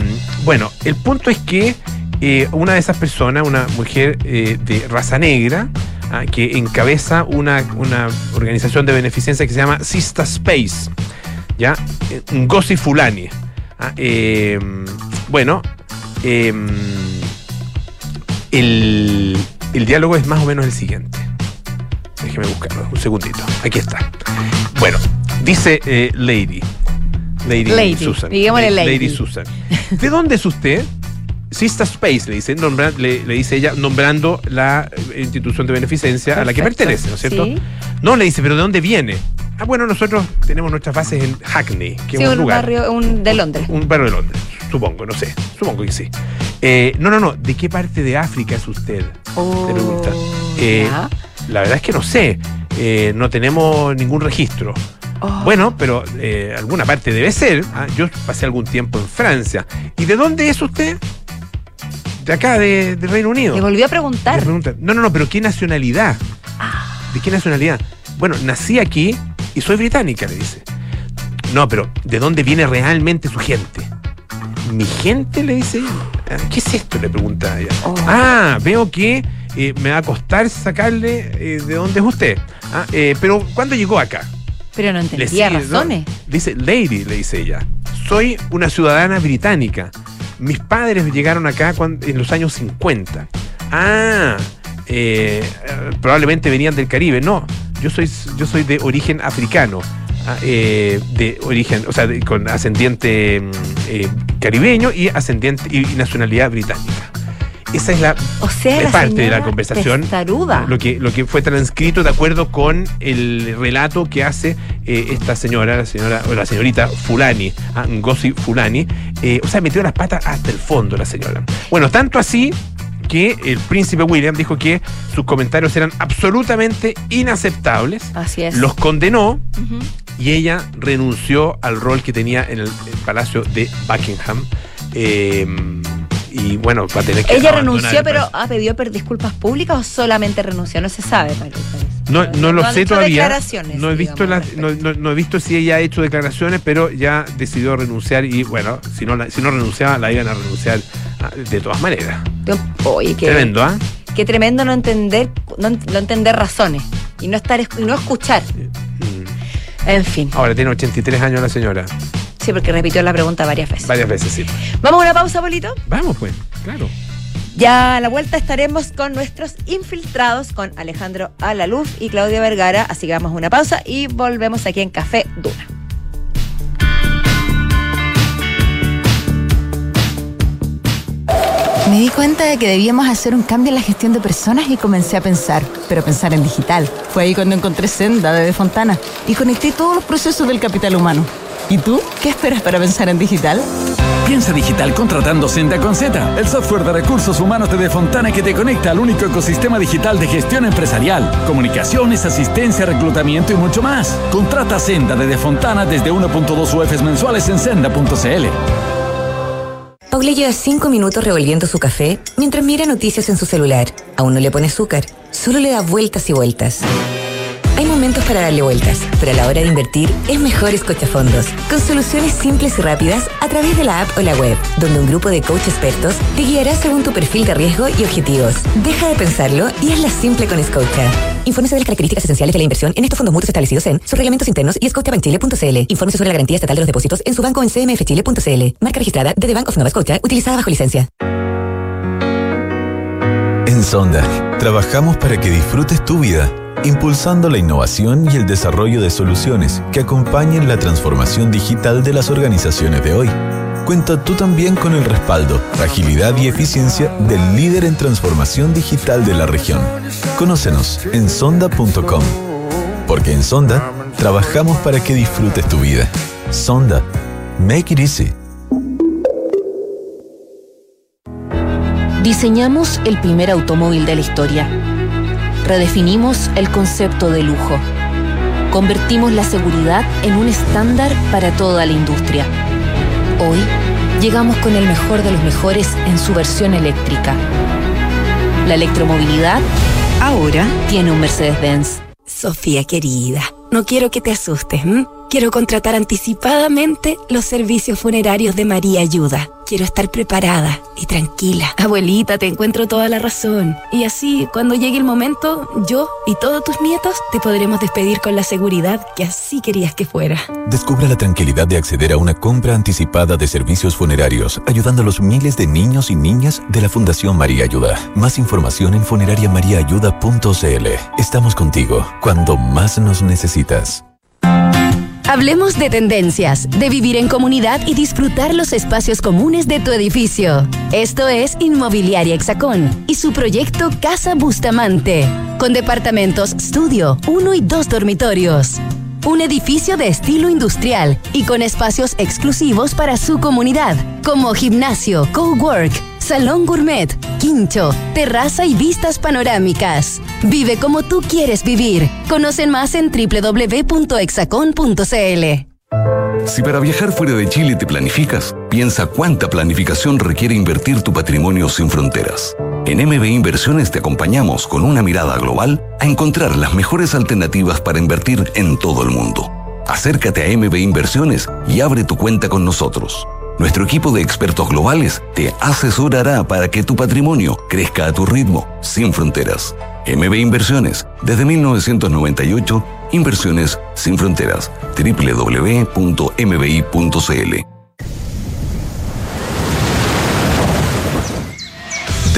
bueno, el punto es que eh, una de esas personas, una mujer eh, de raza negra, ah, que encabeza una, una organización de beneficencia que se llama Sista Space, ¿ya? Ngozi Fulani. ah, eh, bueno, eh, el, el diálogo es más o menos el siguiente. Déjeme buscarlo, un segundito. Aquí está. Bueno, dice eh, Lady. Lady, Lady, Susan. digámosle La- Lady. Susan. ¿De dónde es usted? Sista Space, le dice, nombra- le, le dice ella, nombrando la eh, institución de beneficencia a la que pertenece, ¿no es cierto? Sí. No, le dice, ¿pero de dónde viene? Ah, bueno, nosotros tenemos nuestras bases en Hackney, que Sí, es un, un lugar. barrio un, de Londres. Un barrio de Londres, supongo, no sé, supongo que sí. Eh, no, no, no, ¿de qué parte de África es usted? Oh, pregunta. Eh. La verdad es que no sé, eh, no tenemos ningún registro. Oh. Bueno, pero eh, alguna parte debe ser. ah, Yo pasé algún tiempo en Francia. ¿Y de dónde es usted? De acá, de, de Reino Unido. Le volvió a preguntar. no, no, no, pero ¿qué nacionalidad? ¿De qué nacionalidad? Bueno, nací aquí y soy británica, le dice. No, pero ¿de dónde viene realmente su gente? ¿Mi gente? Le dice. Ah, ¿Qué es esto? Le pregunta ella. Oh. Ah, veo que eh, me va a costar sacarle eh, de dónde es usted. Ah, eh, pero ¿cuándo llegó acá? Pero no Le entendía ¿no? razones. Dice, Lady, le dice ella, soy una ciudadana británica. Mis padres llegaron acá en los años 50. Ah, probablemente venían del Caribe. No, yo soy, yo soy de origen africano. Ah, eh, de origen, o sea, de- con ascendiente mm, eh, caribeño y ascendiente y, nacionalidad británica. esa es la O sea, es la parte de la conversación. testaruda. Lo que, lo que fue transcrito de acuerdo con el relato que hace eh, esta señora, la señora, o la señorita Fulani, ah, Ngozi Fulani. Eh, o sea, metió las patas hasta el fondo la señora. Bueno, tanto así que el príncipe William dijo que sus comentarios eran absolutamente inaceptables. Así es. Los condenó. Y ella renunció al rol que tenía en el, el palacio de Buckingham. Eh, y bueno, va a tener que. Ella renunció, pero. ¿ha pedido disculpas públicas o solamente renunció? No se sabe. No, no lo han sé todavía. No he visto digamos, no, no- no he visto si ella ha hecho declaraciones, pero ya decidió renunciar y bueno, si no la- si no renunciaba, la iban a renunciar ah, de todas maneras. Oye, qué Tremendo, ¿ah? Qué tremendo no entender, no, no entender razones y no estar y no escuchar. En fin. Ahora tiene 83 años la señora. Sí, porque repitió la pregunta varias veces. Varias veces, sí. Vamos a una pausa, Bolito. Vamos, pues, claro. Ya a la vuelta estaremos con nuestros infiltrados, con Alejandro Alaluz y Claudia Vergara. Así que vamos a una pausa y volvemos aquí en Café Duna. Di cuenta de que debíamos hacer un cambio en la gestión de personas y comencé a pensar, pero pensar en digital. Fue ahí cuando encontré Senda de De Fontana y conecté todos los procesos del capital humano. ¿Y tú? ¿Qué esperas para pensar en digital? Piensa digital contratando Senda con Z, el software de recursos humanos de Defontana que te conecta al único ecosistema digital de gestión empresarial, comunicaciones, asistencia, reclutamiento y mucho más. Contrata Senda de Defontana desde 1.2 UFs mensuales en senda.cl. Paula lleva cinco minutos revolviendo su café mientras mira noticias en su celular. Aún no le pone azúcar, solo le da vueltas y vueltas. Hay momentos para darle vueltas, pero a la hora de invertir es mejor escochafondos, con soluciones simples y rápidas a través de la app o la web, donde un grupo de coach expertos te guiará según tu perfil de riesgo y objetivos. Deja de pensarlo y hazla simple con Scotia. Infórmese de las características esenciales de la inversión en estos fondos mutuos establecidos en sus reglamentos internos y scotiabankchile.cl. Infórmese sobre la garantía estatal de los depósitos en su banco en cmfchile.cl. Marca registrada de The Bank of Nova Scotia, utilizada bajo licencia. En Sonda, trabajamos para que disfrutes tu vida, impulsando la innovación y el desarrollo de soluciones que acompañen la transformación digital de las organizaciones de hoy. Cuenta tú también con el respaldo, agilidad y eficiencia del líder en transformación digital de la región. Conócenos en sonda.com. Porque en Sonda, trabajamos para que disfrutes tu vida. Sonda. Make it easy. Diseñamos el primer automóvil de la historia. Redefinimos el concepto de lujo. Convertimos la seguridad en un estándar para toda la industria. Hoy llegamos con el mejor de los mejores en su versión eléctrica. La electromovilidad ahora tiene un Mercedes-Benz. Sofía querida, no quiero que te asustes. Quiero contratar anticipadamente los servicios funerarios de María Ayuda. Quiero estar preparada y tranquila. Abuelita, te encuentro toda la razón. Y así, cuando llegue el momento, yo y todos tus nietos te podremos despedir con la seguridad que así querías que fuera. Descubra la tranquilidad de acceder a una compra anticipada de servicios funerarios, ayudando a los miles de niños y niñas de la Fundación María Ayuda. Más información en funerariamariaayuda.cl. Estamos contigo cuando más nos necesitas. Hablemos de tendencias, de vivir en comunidad y disfrutar los espacios comunes de tu edificio. Esto es Inmobiliaria Hexacón y su proyecto Casa Bustamante, con departamentos estudio, uno y dos dormitorios. Un edificio de estilo industrial y con espacios exclusivos para su comunidad, como gimnasio, cowork, salón gourmet, quincho, terraza y vistas panorámicas. Vive como tú quieres vivir. Conocen más en www.exacon.cl. Si para viajar fuera de Chile te planificas, piensa cuánta planificación requiere invertir tu patrimonio sin fronteras. En MB Inversiones te acompañamos con una mirada global a encontrar las mejores alternativas para invertir en todo el mundo. Acércate a MB Inversiones y abre tu cuenta con nosotros. Nuestro equipo de expertos globales te asesorará para que tu patrimonio crezca a tu ritmo, sin fronteras. MB Inversiones, desde 1998, Inversiones sin fronteras. www.mbi.cl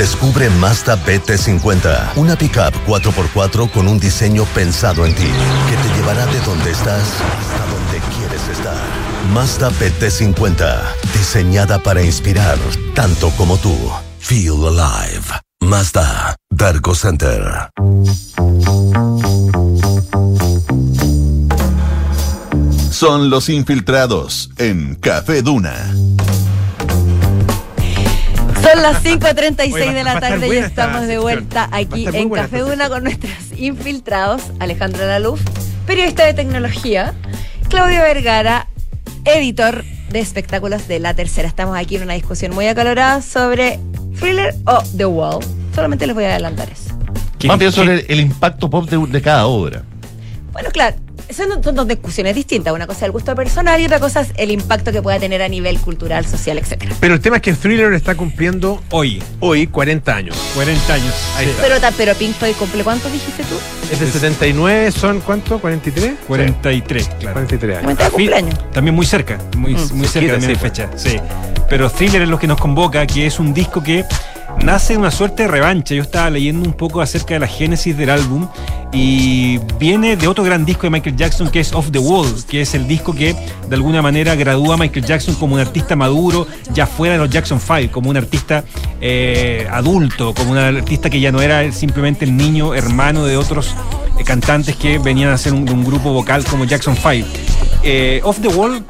Descubre Mazda BT50, una pickup 4x4 con un diseño pensado en ti, que te llevará de donde estás hasta donde quieres estar. Mazda BT50, diseñada para inspirar tanto como tú. Feel alive. Mazda. Darko Center. Son los infiltrados en Café Duna. Son las 5.36 Oye, va- de la tarde y estamos esta de vuelta aquí en Café Duna con nuestros infiltrados, Alejandra Laluf, periodista de tecnología, Claudio Vergara, editor de espectáculos de La Tercera. Estamos aquí en una discusión muy acalorada sobre Thriller o The Wall. Solamente les voy a adelantar eso. Más bien sobre el, el impacto pop de, de cada obra. Bueno, claro, son, son dos discusiones distintas. Una cosa es el gusto personal y otra cosa es el impacto que pueda tener a nivel cultural, social, etcétera. Pero el tema es que Thriller está cumpliendo hoy, hoy 40 años. 40 años. Ahí está. Pero, pero Pink Floyd cumple, ¿cuántos dijiste tú? Es de 79, ¿son cuánto? ¿43? 43, claro. 43 años. De cumpleaños. También muy cerca, muy, Mm, muy cerca también sí, de fecha. Sí. Pero Thriller es lo que nos convoca, que es un disco que nace una suerte de revancha. Yo estaba leyendo un poco acerca de la génesis del álbum y viene de otro gran disco de Michael Jackson que es Off the Wall, que es el disco que de alguna manera gradúa a Michael Jackson como un artista maduro, ya fuera de los Jackson 5, como un artista eh, adulto, como un artista que ya no era simplemente el niño hermano de otros eh, cantantes que venían a ser un, un grupo vocal como Jackson 5. Eh, Off the Wall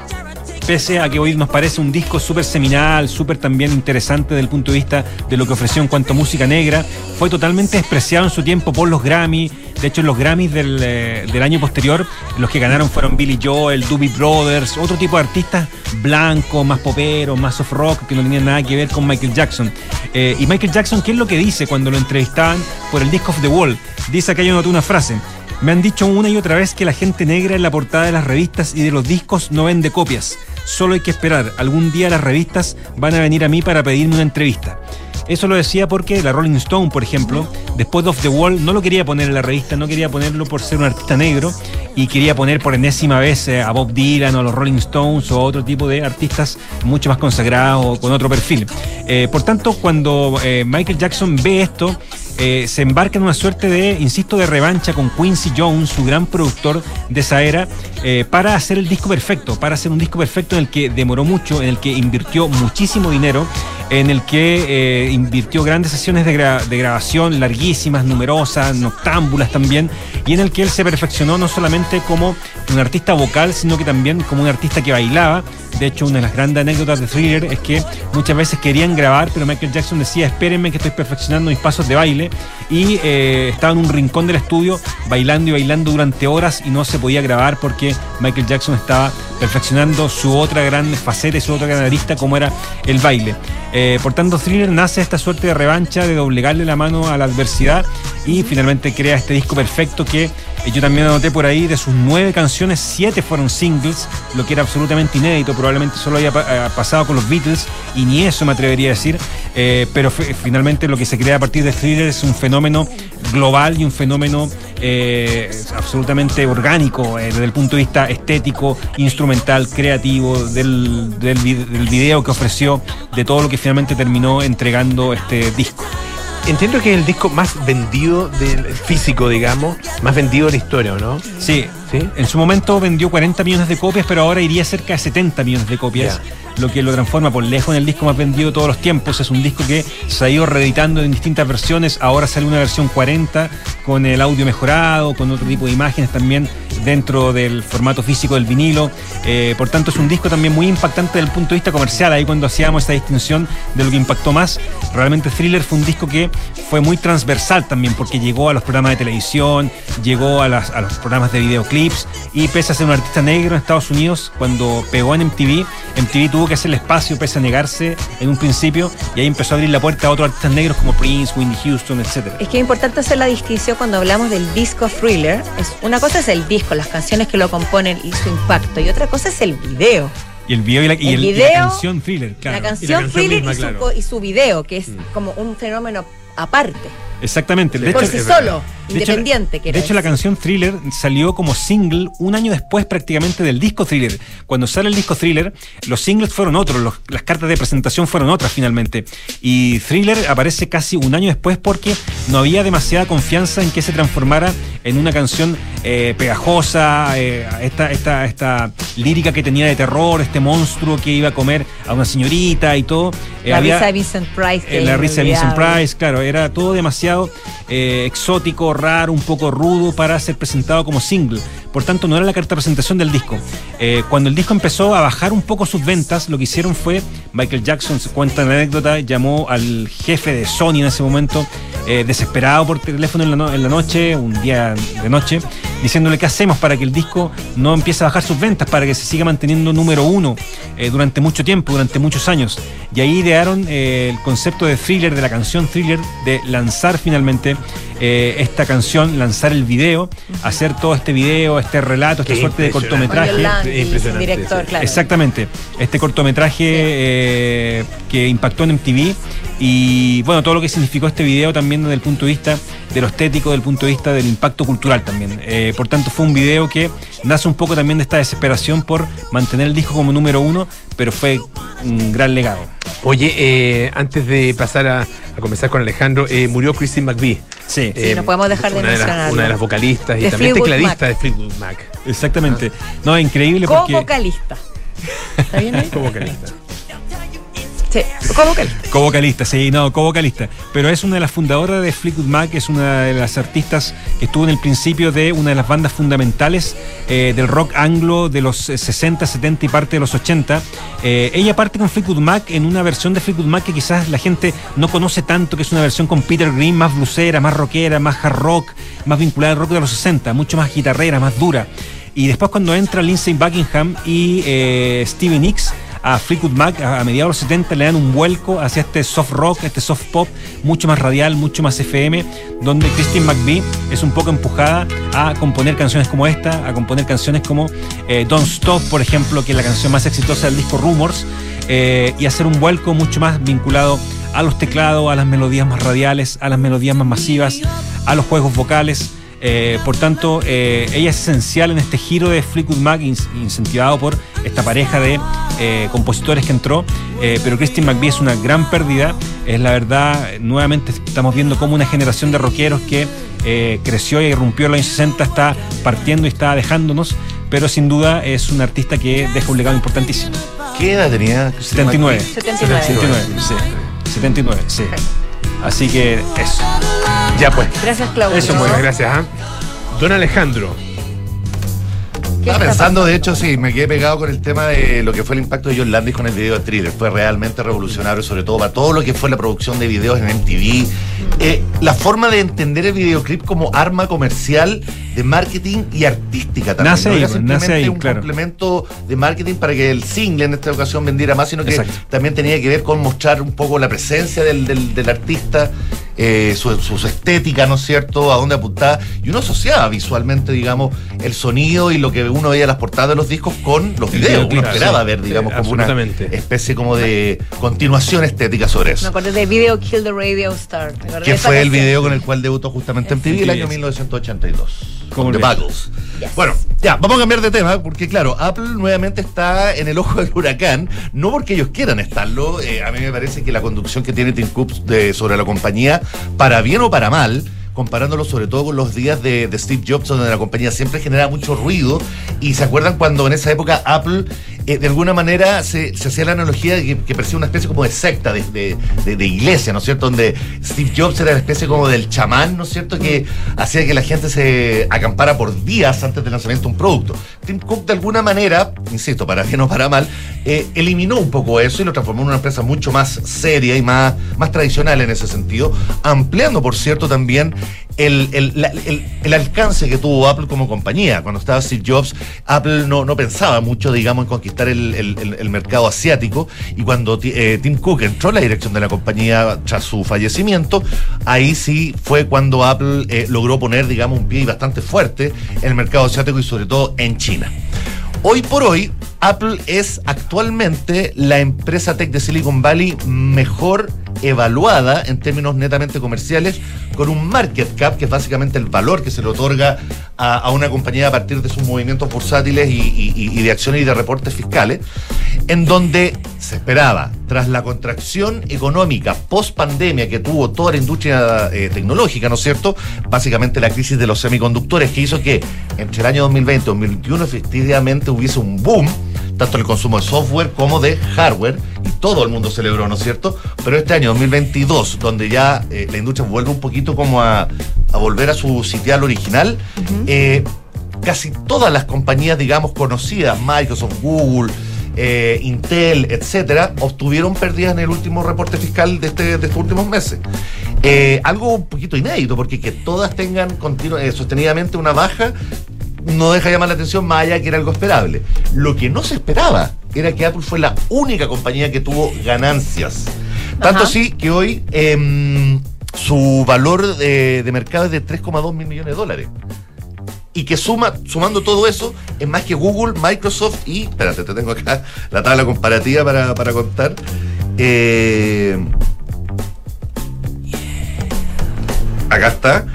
pese a que hoy nos parece un disco súper seminal, súper también interesante desde el punto de vista de lo que ofreció en cuanto a música negra, fue totalmente despreciado en su tiempo por los Grammy. De hecho, los Grammys del, eh, del año posterior, los que ganaron fueron Billy Joel, Doobie Brothers, otro tipo de artistas blancos, más poperos, más soft rock, que no tenían nada que ver con Michael Jackson. Eh, y Michael Jackson, ¿qué es lo que dice cuando lo entrevistaban por el disco of the Wall? Dice que noté una frase. Me han dicho una y otra vez que la gente negra en la portada de las revistas y de los discos no vende copias. Solo hay que esperar. Algún día las revistas van a venir a mí para pedirme una entrevista. Eso lo decía porque la Rolling Stone, por ejemplo, después de Off the Wall, no lo quería poner en la revista, no quería ponerlo por ser un artista negro y quería poner por enésima vez eh, a Bob Dylan o a los Rolling Stones o otro tipo de artistas mucho más consagrados o con otro perfil. Eh, por tanto, cuando eh, Michael Jackson ve esto, eh, se embarca en una suerte de, insisto, de revancha con Quincy Jones, su gran productor de esa era, eh, para hacer el disco perfecto, para hacer un disco perfecto en el que demoró mucho, en el que invirtió muchísimo dinero, en el que eh, invirtió grandes sesiones de, gra- de grabación larguísimas, numerosas, noctámbulas también, y en el que él se perfeccionó no solamente como un artista vocal, sino que también como un artista que bailaba. De hecho, una de las grandes anécdotas de Thriller es que muchas veces querían grabar, pero Michael Jackson decía, espérenme que estoy perfeccionando mis pasos de baile, y eh, estaba en un rincón del estudio bailando y bailando durante horas y no se podía grabar porque Michael Jackson estaba perfeccionando su otra gran faceta su otra gran arista como era el baile. Eh, por tanto, Thriller nace esta suerte de revancha, de doblegarle la mano a la adversidad y finalmente crea este disco perfecto que yo también anoté por ahí, de sus nueve canciones, siete fueron singles, lo que era absolutamente inédito, probablemente solo pa- eh, pasado con los Beatles y ni eso me atrevería a decir, eh, pero fi- finalmente lo que se crea a partir de Thriller es un fenómeno global y un fenómeno eh, absolutamente orgánico desde el punto de vista estético, instrumental, creativo, del, del video que ofreció, de todo lo que finalmente terminó entregando este disco. Entiendo que es el disco más vendido del físico, digamos, más vendido de la historia, ¿o no? Sí, en su momento vendió 40 millones de copias, pero ahora iría cerca de 70 millones de copias, lo que lo transforma por lejos en el disco más vendido de todos los tiempos. Es un disco que se ha ido reeditando en distintas versiones, ahora sale una versión 40 con el audio mejorado, con otro tipo de imágenes también dentro del formato físico del vinilo. Eh, por tanto, es un disco también muy impactante desde el punto de vista comercial, ahí cuando hacíamos esa distinción de lo que impactó más. Realmente Thriller fue un disco que fue muy transversal también, porque llegó a los programas de televisión, llegó a, las- a los programas de videoclips, y pese a ser un artista negro en Estados Unidos, cuando pegó en MTV, MTV tuvo que hacerle espacio, pese a negarse en un principio, y ahí empezó a abrir la puerta a otros artistas negros como Prince, Whitney Houston, etcétera. Es que es importante hacer la distinción cuando hablamos del disco thriller. Es, una cosa es el disco, las canciones que lo componen y su impacto, y otra cosa es el video. Y el video y la, y El el- y la video, canción Thriller, claro. la canción thriller misma, y, su, claro. co- y su video, que es como un fenómeno aparte. Exactamente. De Por hecho, sí solo, hecho, independiente. De hecho, la canción Thriller salió como single un año después prácticamente del disco Thriller. Cuando sale el disco Thriller, los singles fueron otros, los- las cartas de presentación fueron otras finalmente. Y Thriller aparece casi un año después porque no había demasiada confianza en que se transformara en una canción eh, pegajosa, eh, esta, esta, esta lírica que tenía de terror, este monstruo que iba a comer a una señorita y todo. Eh, La había- risa de Vincent Price. la risa de Vincent. Price, claro, era todo demasiado eh, exótico, raro, un poco rudo para ser presentado como single. Por tanto, no era la carta de presentación del disco. Eh, cuando el disco empezó a bajar un poco sus ventas, lo que hicieron fue, Michael Jackson se cuenta la anécdota, llamó al jefe de Sony en ese momento, eh, desesperado por teléfono en la, noche, un día de noche, diciéndole qué hacemos para que el disco no empiece a bajar sus ventas, para que se siga manteniendo número uno eh, durante mucho tiempo, durante muchos años. Y ahí idearon el concepto de thriller, de la canción thriller, de lanzar finalmente eh, esta canción, lanzar el video, hacer todo este video, este relato, esta Qué suerte de cortometraje. Impresionante, director, sí. claro. Exactamente. Este cortometraje eh, que impactó en MTV y bueno, todo lo que significó este video también desde el punto de vista de lo estético, desde el punto de vista del impacto cultural también. Eh, por tanto, fue un video que nace un poco también de esta desesperación por mantener el disco como número uno, pero fue un gran legado. Oye, eh, antes de pasar a, a comenzar con Alejandro, eh, murió Christine McVie. Sí. Sí, no podemos dejar de una de, las, una de las vocalistas y De también Fleetwood tecladista Mac. de Fleetwood Mac. Exactamente. No, increíble porque... ¿Está bien ahí? Como vocalista. Co-vocalista. Co-vocalista, sí, no, co-vocalista. Pero es una de las fundadoras de Fleetwood Mac, es una de las artistas que estuvo en el principio de una de las bandas fundamentales eh, del rock anglo de los eh, 60, 70 y parte de los 80. Eh, ella parte con Fleetwood Mac en una versión de Fleetwood Mac que quizás la gente no conoce tanto, que es una versión con Peter Green, más blusera, más rockera, más hard rock, más vinculada al rock de los 60, mucho más guitarrera, más dura. Y después cuando entra Lindsey Buckingham y eh, Stevie Nicks, a Fleetwood Mac a, mediados de los 70 le dan un vuelco hacia este soft rock, este soft pop, mucho más radial, mucho más FM, donde Christine McVie es un poco empujada a componer canciones como esta, a componer canciones como eh, Don't Stop, por ejemplo, que es la canción más exitosa del disco Rumors, eh, y hacer un vuelco mucho más vinculado a los teclados, a las melodías más radiales, a las melodías más masivas, a los juegos vocales. Eh, por tanto, eh, ella es esencial en este giro de Fleetwood Mac, ins- incentivado por esta pareja de eh, compositores que entró. Eh, pero Christine McVie es una gran pérdida. Es la verdad, nuevamente estamos viendo cómo una generación de rockeros que eh, creció y irrumpió en los años 60 está partiendo y está dejándonos. Pero sin duda es un artista que deja un legado importantísimo. ¿Qué edad tenía? Christine 79. McVie? 79. 79, sí. 79, sí. Así que eso. Ya pues. Gracias, Claudio. Eso, muchas gracias. ¿ah? Don Alejandro. ¿Qué Estaba pensando, de hecho, sí, me quedé pegado con el tema de lo que fue el impacto de John Landis con el video de Thriller. Fue realmente revolucionario, sobre todo para todo lo que fue la producción de videos en MTV. Eh, la forma de entender el videoclip como arma comercial de marketing y artística también. Nace no ahí, era pues, simplemente nace ahí, un claro. complemento de marketing para que el single en esta ocasión vendiera más, sino que Exacto. también tenía que ver con mostrar un poco la presencia del, del- del artista, eh, su, estética, ¿no es cierto?, a dónde apuntaba. Y uno asociaba visualmente, digamos, el sonido y lo que uno veía en las portadas de los discos con los El videos. Uno esperaba sí. ver, digamos, Sí, como una especie como de continuación estética sobre Me eso. acordé de Video Kill the Radio Star. ¿te acordás Que fue el video con el cual debutó justamente en TV el año 1982. ¿Cómo Con The? Buggles. Bueno, ya, vamos a cambiar de tema, porque claro, Apple nuevamente está en el ojo del huracán, no porque ellos quieran estarlo, eh, a mí me parece que la conducción que tiene Tim Cook de- sobre la compañía, para bien o para mal, comparándolo sobre todo con los días de, de Steve Jobs, donde la compañía siempre genera mucho ruido, y se acuerdan cuando en esa época Apple, eh, de alguna manera, se, hacía la analogía de que, que una especie como de secta, de- de iglesia, ¿no es cierto? Donde Steve Jobs era la especie como del chamán, ¿no es cierto? Que hacía que la gente se acampara por días antes del lanzamiento de un producto. Tim Cook, de alguna manera, insisto, para bien o para mal, eh, eliminó un poco eso y lo transformó en una empresa mucho más seria y más, más tradicional en ese sentido, ampliando, por cierto, también el, el- el- alcance que tuvo Apple como compañía. Cuando estaba Steve Jobs, Apple no, no pensaba mucho, digamos, en conquistar el, mercado asiático. Y cuando eh, Tim Cook entró en la dirección de la compañía tras su fallecimiento, ahí sí fue cuando Apple eh, logró poner, digamos, un pie bastante fuerte en el mercado asiático y sobre todo en China. Hoy por hoy, Apple es actualmente la empresa tech de Silicon Valley mejor evaluada en términos netamente comerciales con un market cap, que es básicamente el valor que se le otorga a, una compañía a partir de sus movimientos bursátiles y de acciones y de reportes fiscales, en donde se esperaba, tras la contracción económica post pandemia que tuvo toda la industria eh, tecnológica, ¿no es cierto? Básicamente la crisis de los semiconductores que hizo que entre el año 2020 y 2021 efectivamente hubiese un boom tanto en el consumo de software como de hardware, y todo el mundo celebró, ¿no es cierto? Pero este año 2022, donde ya eh, la industria vuelve un poquito como a, a volver a su sitial original, eh, casi todas las compañías, digamos, conocidas, Microsoft, Google, eh, Intel, etcétera, obtuvieron pérdidas en el último reporte fiscal de, este, de estos últimos meses. Eh, algo un poquito inédito, porque que todas tengan eh, sostenidamente una baja no deja llamar la atención más allá que era algo esperable. Lo que no se esperaba era que Apple fue la única compañía que tuvo ganancias. Tanto Ajá. así que hoy em, su valor de, de mercado es de 3,2 mil millones de dólares. Y que suma, sumando todo eso, es más que Google, Microsoft y. Espérate, te tengo acá la tabla comparativa para, para contar. Eh, acá está.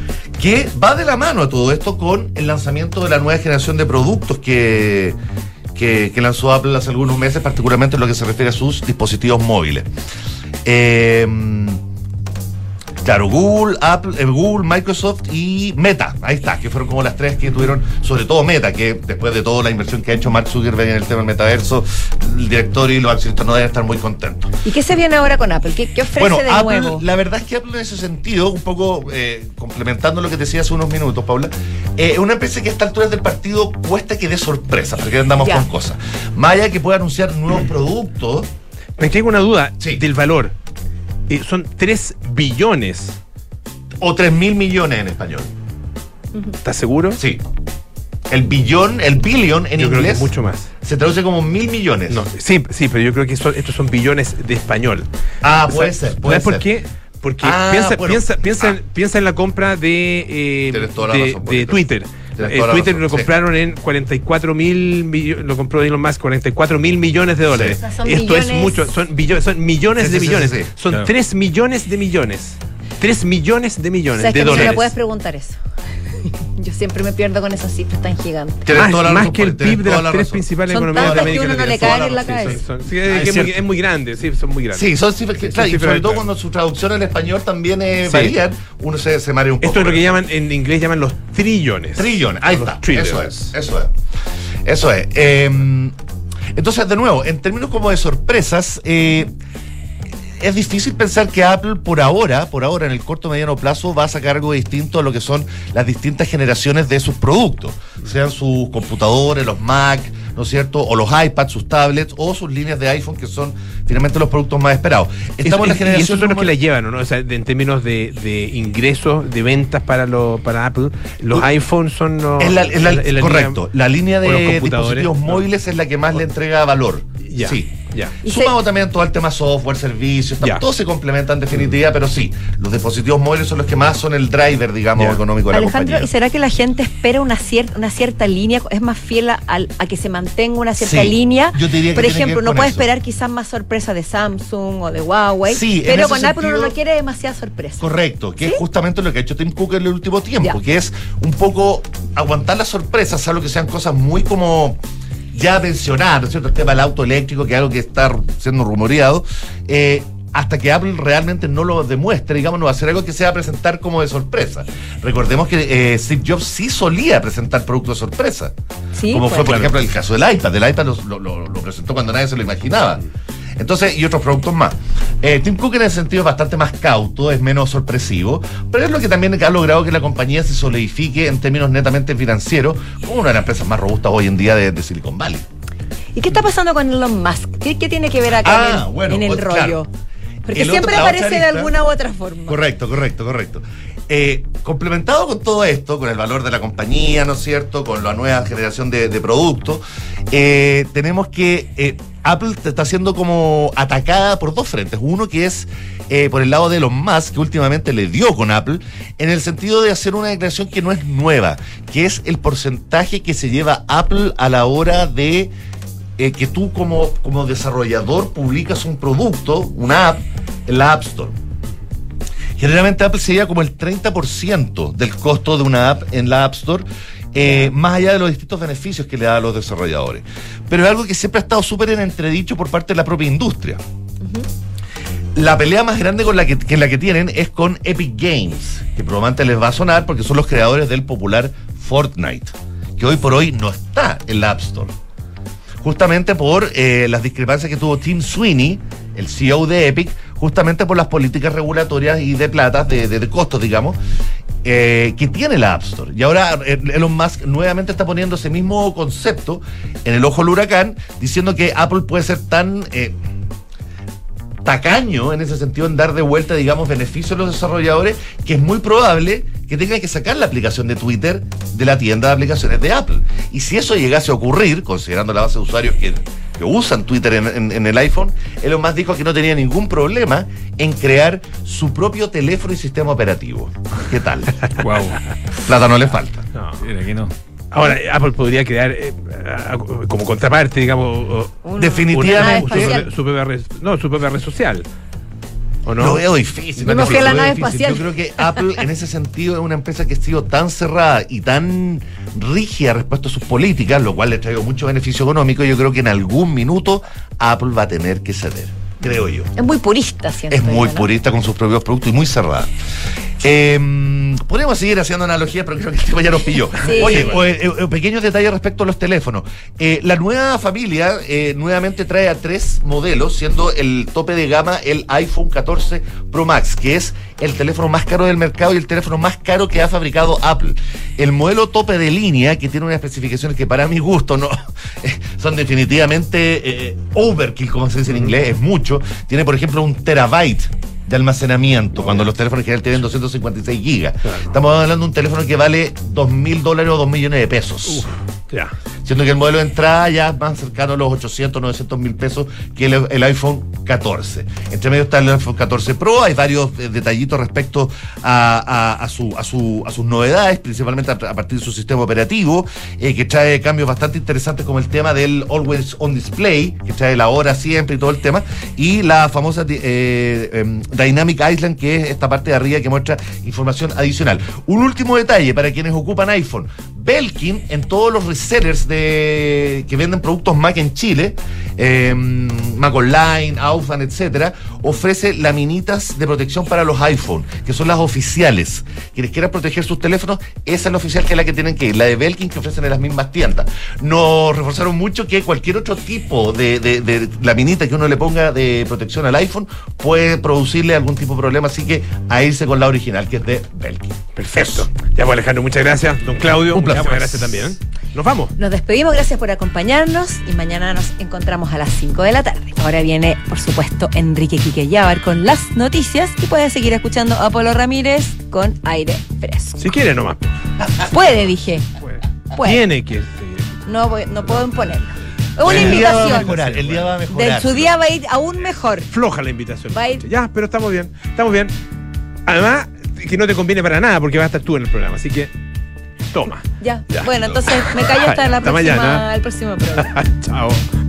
Que va de la mano a todo esto con el lanzamiento de la nueva generación de productos que, que, lanzó Apple hace algunos meses, particularmente en lo que se refiere a sus dispositivos móviles. Eh, Claro, Google, Apple, eh, Google, Microsoft y Meta. Ahí está, que fueron como las tres que tuvieron, sobre todo Meta, que después de toda la inversión que ha hecho Mark Zuckerberg en el tema del metaverso, el directorio y los accionistas no deben estar muy contentos. ¿Y qué se viene ahora con Apple? ¿Qué, qué ofrece Bueno, de Apple, nuevo? la verdad es que Apple en ese sentido, un poco eh, complementando lo que te decía hace unos minutos, Paula, eh, una empresa que a esta altura del partido cuesta que dé sorpresa, porque andamos Ya. con cosas. Allá que pueda anunciar nuevos productos. Me queda una duda del valor. Eh, son 3 billones. O 3 mil millones en español. ¿Estás seguro? Sí. El billón, el billion en Yo creo que inglés es mucho más. se traduce como mil millones. No, sí, sí, pero yo creo que son- estos son billones de español. Ah, O sea, puede ser, puede ¿Sabes por ser. qué? Porque Ah, piensa, bueno. piensa, piensa, en- piensa en la compra de, eh, Tienes toda la de, razón, de Polito. Twitter. Eh, Twitter razón, lo sí. compraron en 44 mil lo compró Elon Musk 44 mil millones de dólares. O sea, son Esto es mucho, son billones, son millones Sí, de millones. sí, sí. Son Claro. 3 millones de millones. 3 millones de millones que de a mí no dólares. me puedes preguntar eso. Yo siempre me pierdo con esas cifras tan gigantes. Más, razón, que el PIB de las la tres razón. principales Son economías de tantas que América uno no Latina. le la en la cabeza. sí, Ah, es, que muy, cierto. es muy grande, sí, son muy grandes. Sí, son cifras que, claro, y sobre todo cuando su traducción al español también eh, Sí. varían, uno se, se marea un poco. Esto es lo que llaman, en inglés llaman los trillones. Trillones, ahí está. trillions. Eso es, eso es. Eso es. Eh, entonces, de nuevo, en términos como de sorpresas, eh, es difícil pensar que Apple por ahora, por ahora en el corto mediano plazo, va a sacar algo distinto a lo que son las distintas generaciones de sus productos, sean sus computadores, los Mac, ¿no es cierto? O los iPads, sus tablets, o sus líneas de iPhone, que son finalmente los productos más esperados. Estamos en la Es- y generación esos son los que la llevan, ¿no? O sea, de- en términos de, de ingresos, de ventas para lo, para Apple, los iPhones son los. Es la- es la- correcto. línea- la línea los de computadores, dispositivos ¿no? móviles es la que más le entrega valor. Ya, Sí. Ya. Y Sumado también todo el tema software, servicios, Ya. todo se complementa en definitiva, pero sí, los dispositivos móviles son los que más son el driver, digamos, Ya. económico de la Alejandro, compañía. ¿y será que la gente espera una cierta, una cierta línea? ¿Es más fiel a, que se mantenga una cierta Sí, línea? yo te diría que Por que ejemplo, con puede eso. esperar quizás más sorpresa de Samsung o de Huawei, Sí, pero con Apple uno no quiere demasiada sorpresa. Correcto, que es justamente lo que ha hecho Tim Cook en el último tiempo, Ya. que es un poco aguantar las sorpresas, salvo que sean cosas muy como ya mencionadas, ¿no es cierto? El tema del auto eléctrico, que es algo que está siendo rumoreado, eh, hasta que Apple realmente no lo demuestre, digamos, no va a ser algo que se va a presentar como de sorpresa. Recordemos que eh, Steve Jobs sí solía presentar productos de sorpresa. Sí, como pues. fue, por Claro. ejemplo, el caso del iPad. El iPad lo, lo- lo- lo presentó cuando nadie se lo imaginaba. Entonces, y otros productos más. Eh, Tim Cook en ese sentido es bastante más cauto, es menos sorpresivo, pero es lo que también ha logrado que la compañía se solidifique en términos netamente financieros como una de las empresas más robustas hoy en día de, de Silicon Valley. ¿Y qué está pasando con Elon Musk? ¿Qué, qué tiene que ver acá Ah, en el, bueno, en el pues, rollo? claro. Porque El siempre otro- aparece de alguna u otra forma. Correcto, correcto, correcto. Eh, complementado con todo esto, con el valor de la compañía, ¿no es cierto? Con la nueva generación de, de productos, eh, tenemos que eh, Apple está siendo como atacada por dos frentes. Uno que es eh, por el lado de Elon Musk, que últimamente le dio con Apple, en el sentido de hacer una declaración que no es nueva, que es el porcentaje que se lleva Apple a la hora de eh, que tú como, como desarrollador publicas un producto, una app, en la App Store. Generalmente Apple se lleva como el 30% del costo de una app en la App Store, eh, más allá de los distintos beneficios que le da a los desarrolladores. Pero es algo que siempre ha estado súper en entredicho por parte de la propia industria. La pelea más grande con la que, que la que tienen es con Epic Games, que probablemente les va a sonar porque son los creadores del popular Fortnite, que hoy por hoy no está en la App Store. Justamente por eh, las discrepancias que tuvo Tim Sweeney, el CEO de Epic, justamente por las políticas regulatorias y de plata, de, de- costos, digamos, eh, que tiene la App Store. Y ahora eh, Elon Musk nuevamente está poniendo ese mismo concepto en el ojo del huracán, diciendo que Apple puede ser tan... eh, tacaño en ese sentido en dar de vuelta, digamos, beneficios a los desarrolladores, que es muy probable que tengan que sacar la aplicación de Twitter de la tienda de aplicaciones de Apple. Y si eso llegase a ocurrir, considerando la base de usuarios que, que usan Twitter en, en- en el iPhone, Elon Musk dijo que no tenía ningún problema en crear su propio teléfono y sistema operativo. ¿Qué tal? Wow. Plata no le falta. No. Mira que no. Ahora, Apple podría crear eh, como contraparte, digamos, Uno- Definitivamente. una su, su no, su propia red social. ¿O no? Lo veo difícil. Lo que la veo nave difícil. espacial. Yo creo que Apple en ese sentido es una empresa que ha sido tan cerrada y tan rígida respecto a sus políticas, lo cual le trae mucho beneficio económico. Yo creo que en algún minuto Apple va a tener que ceder, creo yo. Es muy purista, siento Es muy yo, ¿no? purista con sus propios productos y muy cerrada. Eh, podemos seguir haciendo analogías, pero creo que el tema ya nos pilló. Sí. Oye, o, eh, eh, pequeños detalles respecto a los teléfonos. Eh, la nueva familia eh, nuevamente trae a tres modelos, siendo el tope de gama el iPhone 14 Pro Max, que es el teléfono más caro del mercado y el teléfono más caro que ha fabricado Apple. El modelo tope de línea, que tiene unas especificaciones que para mi gusto no son definitivamente overkill, como se dice en inglés, es mucho. Tiene, por ejemplo, un terabyte de almacenamiento, cuando los teléfonos en general tienen 256 gigas. Estamos hablando de un teléfono que vale 2 mil dólares o 2 millones de pesos. Ya. Siendo que el modelo de entrada ya es más cercano a los 800, 900 mil pesos que el, iPhone 14. Entre medio está el iPhone 14 Pro, hay varios eh, detallitos respecto a, a- su, a, su- a sus novedades, principalmente a, partir de su sistema operativo, eh, que trae cambios bastante interesantes como el tema del Always On Display, que trae la hora siempre y todo el tema, y la famosa eh, em, Dynamic Island, que es esta parte de arriba que muestra información adicional. Un último detalle para quienes ocupan iPhone. Belkin en todos los resellers de, que venden productos Mac en Chile, eh, Mac Online, Aufan, etcétera, ofrece laminitas de protección para los iPhone, que son las oficiales. Quienes quieran proteger sus teléfonos, esa es la oficial que es la que tienen que ir, la de Belkin que ofrecen en las mismas tiendas. Nos reforzaron mucho que cualquier otro tipo de, de, de laminita que uno le ponga de protección al iPhone puede producirle algún tipo de problema, así que a irse con la original, que es de Belkin. Perfecto. Ya pues Alejandro, muchas gracias. Don Claudio, Un placer. pues, gracias también. Nos vamos. Nos despedimos, gracias por acompañarnos y mañana nos encontramos a las 5 de la tarde. Ahora viene, por supuesto, Enrique Quique Llávar con las noticias y puedes seguir escuchando a Polo Ramírez con aire fresco. Si quiere nomás. Puede, dije. Puede. Tiene que. No, voy- no puedo imponerlo. Una el día va a invitación. mejorar, el día va a De mejorar. su día va a ir aún mejor. Floja la invitación. Va a ir- Ya, pero estamos bien. Estamos bien. Además, que no te conviene para nada porque vas a estar tú en el programa. Así que, toma. Ya. Ya. Bueno, entonces me callo hasta, la Hasta próxima, mañana. el próximo programa. Chao.